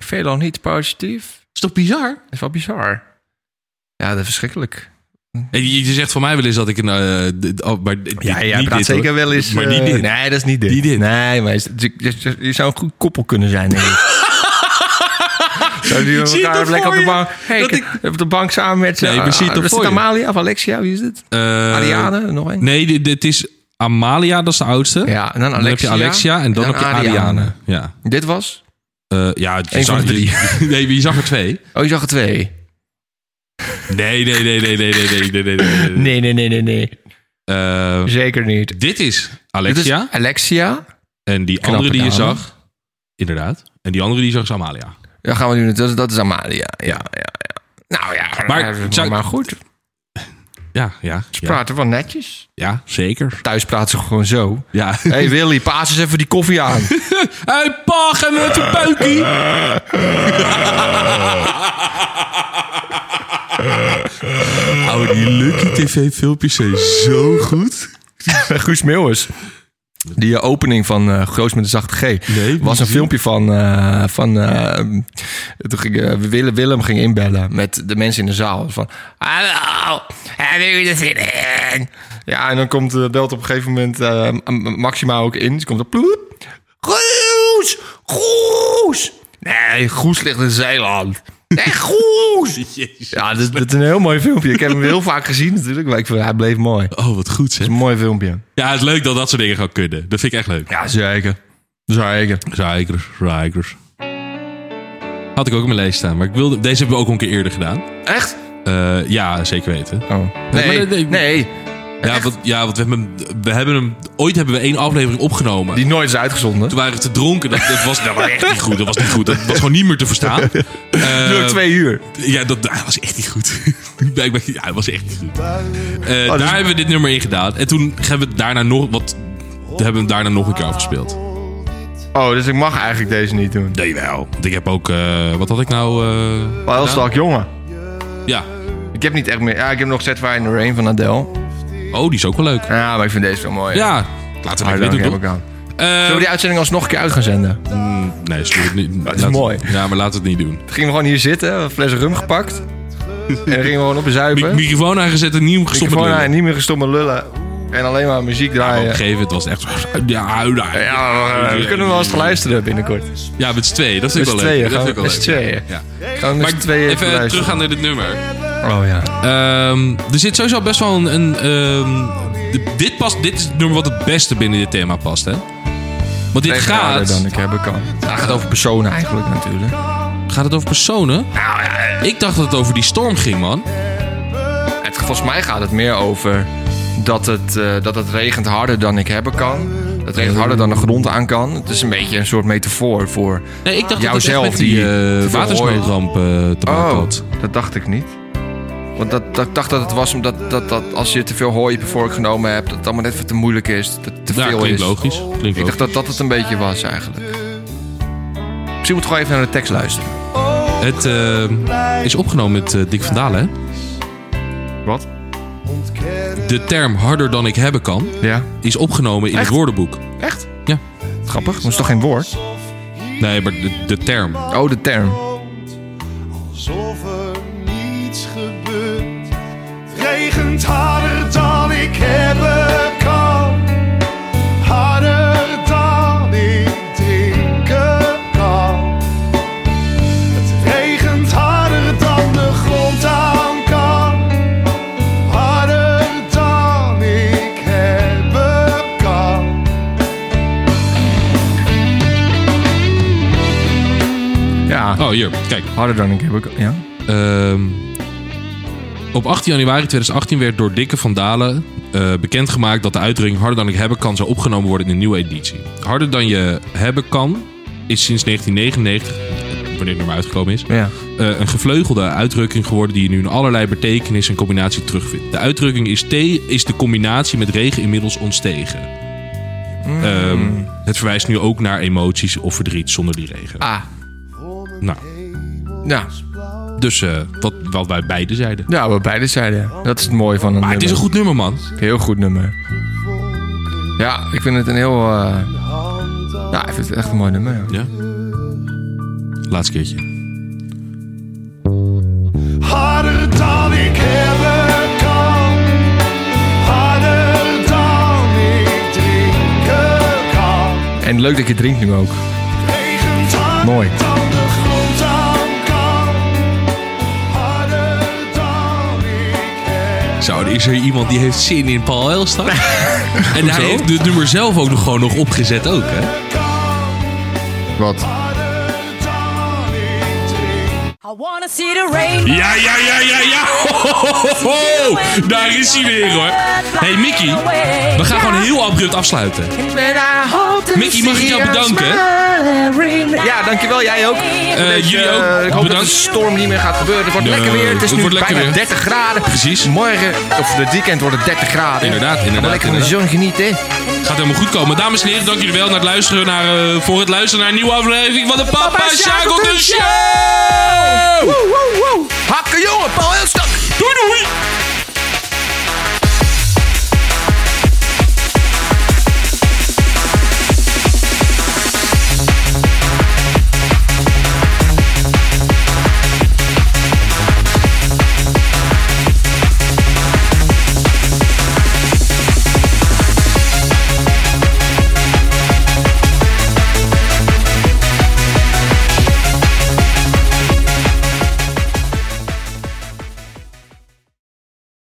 Veelal niet positief. Is toch bizar? Dat is wel bizar. Ja, dat is verschrikkelijk. Je, je zegt van mij wel eens dat ik een... eh, oh, maar Ja, ja, niet praat dit, zeker hoor. wel eens. Maar niet eh, dit. Nee, dat is niet dit. Niet dit. Nee, maar je, je- je- je zou een goed koppel kunnen zijn, denk ik. Zou die Ik zie het elkaar lekker op de bank... Hey, Dat ik, op de bank samen met... Nee, uh, ik zie het is het? Amalia of Alexia? Wie is het? Eh, Ariane, nog één? Nee, dit, dit is Amalia, dat is de oudste. Ja, en dan heb je Alexia. En dan, En heb je dan Ariane. Ariane. Ja. Dit was? Eh, ja, je van zag- de drie. je- nee, je zag er twee. Oh, je zag er twee. Nee, nee, nee, nee, nee, nee, nee, nee, nee, nee. Nee, nee, nee, nee, nee. Eh, Zeker niet. dit is Dit Alexia. is Alexia. En die andere die je zag, inderdaad. En die andere die je zag is Amalia. Ja, gaan we nu. Dat, is- dat is Amalia. Ja, ja, ja. Nou ja, Maar maar, zou- maar goed. Ja, ja. Ze Ja, praten wel netjes. ja zeker. Thuis praten ze gewoon zo. Ja. Hé hey Willy, paas eens even die koffie aan. Hey, pa, ga met een puikie. Oh, die Lucky TV filmpjes zijn zo goed. Guus Meeuwis. Die eh, opening van eh Groos met de zachte G. Nee, was een filmpje van... eh, van eh, toen ging, Willem, Willem ging inbellen met de mensen in de zaal. Van, hallo, hebben jullie er zin in? Ja, en dan komt, belt op een gegeven moment Maxima ook in. Ze komt op... Ploep. Goes! Goes! Nee, Goes ligt in Zeeland. Nee, Goes! Ja, dit is een heel mooi filmpje. Ik heb hem heel vaak gezien natuurlijk, maar ik vind, hij bleef mooi. Het Oh, wat goed zeg. is een mooi filmpje. Ja, het is leuk dat dat soort dingen gaan kunnen. Dat vind ik echt leuk. Ja, zeker. Zeker. Zeker, zeker. Had ik ook in mijn lijst staan. Maar ik wilde, deze hebben we ook al een keer eerder gedaan. Echt? Eh, ja, zeker weten. Oh. Nee, Nee, maar nee, nee. Ja, want, ja, want we hebben, we hebben hem... Ooit hebben we één aflevering opgenomen. Die nooit is uitgezonden. Toen waren we te dronken. Dat, dat, was, dat was echt niet goed. Dat was niet goed. Dat was gewoon niet meer te verstaan. Eh, Duurde twee uur. Ja, dat, dat was echt niet goed. Ja, dat was echt niet goed. Eh, daar hebben we dit nummer in gedaan. En toen hebben we daarna nog... Wat, hebben we hem daarna nog een keer afgespeeld. Oh, dus ik mag eigenlijk deze niet doen. Nee, wel. Want ik heb ook... eh, wat had ik nou... eh Wel heel gedaan? sterk jongen. Ja. Ik heb niet echt meer... Ja, ik heb nog Set Fire in the Rain van Adele. Oh, die is ook wel leuk. Ja, maar ik vind deze wel mooi. Ja. Laten we Ah, lekker dank doen, aan. Eh, Zullen we die uitzending alsnog een keer uit gaan zenden? mm, nee, we het niet... Dat is mooi. Ja, maar laten we het niet doen. Toen gingen we gewoon hier zitten, een fles rum gepakt. en dan gingen we gewoon op de Mi- zuipen. microfoon aangezet en nieuw gestopt met Microfoon aan en lullen. niet meer gestopt met lullen. En alleen maar muziek Ja, maar op draaien. een gegeven moment was het echt zo... Ja, ja, Ja, we kunnen wel eens gaan luisteren binnenkort. Ja, met z'n tweeën. Dat vind ik wel leuk. wel we- met z'n tweeën. Ja. Gaan we met z'n tweeën even luisteren. teruggaan naar dit nummer. Oh ja. Ehm, er zit sowieso best wel een... een ehm, dit, past, dit is het nummer wat het beste binnen dit thema past, hè? Want dit Tegen harder gaat... dan ik hebben kan. Ja, het gaat over personen eigenlijk natuurlijk. Gaat het over personen? Ik dacht dat het over die storm ging, man. Het, volgens mij gaat het meer over dat het, eh, dat het regent harder dan ik hebben kan. Het regent harder dan de grond aan kan. Het is een beetje een soort metafoor voor Nee, ik dacht dat jouzelf het echt met die, eh, watersnoodramp eh, te maken Oh, had. dat dacht ik niet. Want dat, dat, ik dacht dat het was omdat dat, dat als je te veel hooi vork genomen hebt, dat het allemaal net even te moeilijk is. Dat het te Ja, veel klinkt is. logisch. Klinkt ik dacht dat dat het een beetje was eigenlijk. Misschien moet ik gewoon even naar de tekst luisteren. Het eh, is opgenomen met eh, Dick van Dalen, hè? Wat? De term harder dan ik hebben kan Ja. is opgenomen in Echt? het woordenboek. Echt? Ja. Grappig, dat is toch geen woord? Nee, maar de, de term. Oh, de term. Harder dan ik hebben kan. Ja. Ehm, op 18 januari 2018 werd door Dikke van Dalen eh, bekendgemaakt dat de uitdrukking harder dan ik hebben kan zou opgenomen worden in een nieuwe editie. Harder dan je hebben kan is sinds 1999, wanneer het nummer uitgekomen is, Ja. eh, een gevleugelde uitdrukking geworden die je nu in allerlei betekenis en combinatie terugvindt. De uitdrukking is, te, is de combinatie met regen inmiddels ontstegen. Mm. Ehm, het verwijst nu ook naar emoties of verdriet zonder die regen. Ah. Nou, Ja. dus eh, wat, wat wij beide zeiden. Ja, wat beide zeiden. Dat is het mooie van een Maar het is een goed nummer, man. Heel goed nummer. Ja, ik vind het een heel... eh, Ja, ik vind het echt een mooi nummer. ja. Ja. Laatste keertje. Harder dan ik hebben kan. Harder dan ik drinken kan. En leuk dat je drinkt nu ook. Mooi. Is er iemand die heeft zin in Paul Elstak. en hij heeft het nummer zelf ook nog gewoon nog opgezet ook, hè? Wat? Ja, ja, ja, ja, ja. Ho, ho, ho, ho. Daar is hij weer, hoor. hey, Mickey. We gaan gewoon heel abrupt afsluiten. Mickey, mag ik jou bedanken? Ja, dankjewel. Jij ook. Eh, Dus, jullie eh, ook. Ik hoop dat de storm niet meer gaat gebeuren. Het wordt lekker weer. Het is het nu wordt lekker bijna weer. 30 graden. Precies. Morgen, of dit weekend wordt het 30 graden. Inderdaad, inderdaad, lekker in de zon genieten gaat helemaal goed komen. Dames en heren, dank jullie wel eh, voor het luisteren naar een nieuwe aflevering van de Papa, Papa Shackleton, Show! Woe, woe, woe. Hakken jongen, Paul Doei doei!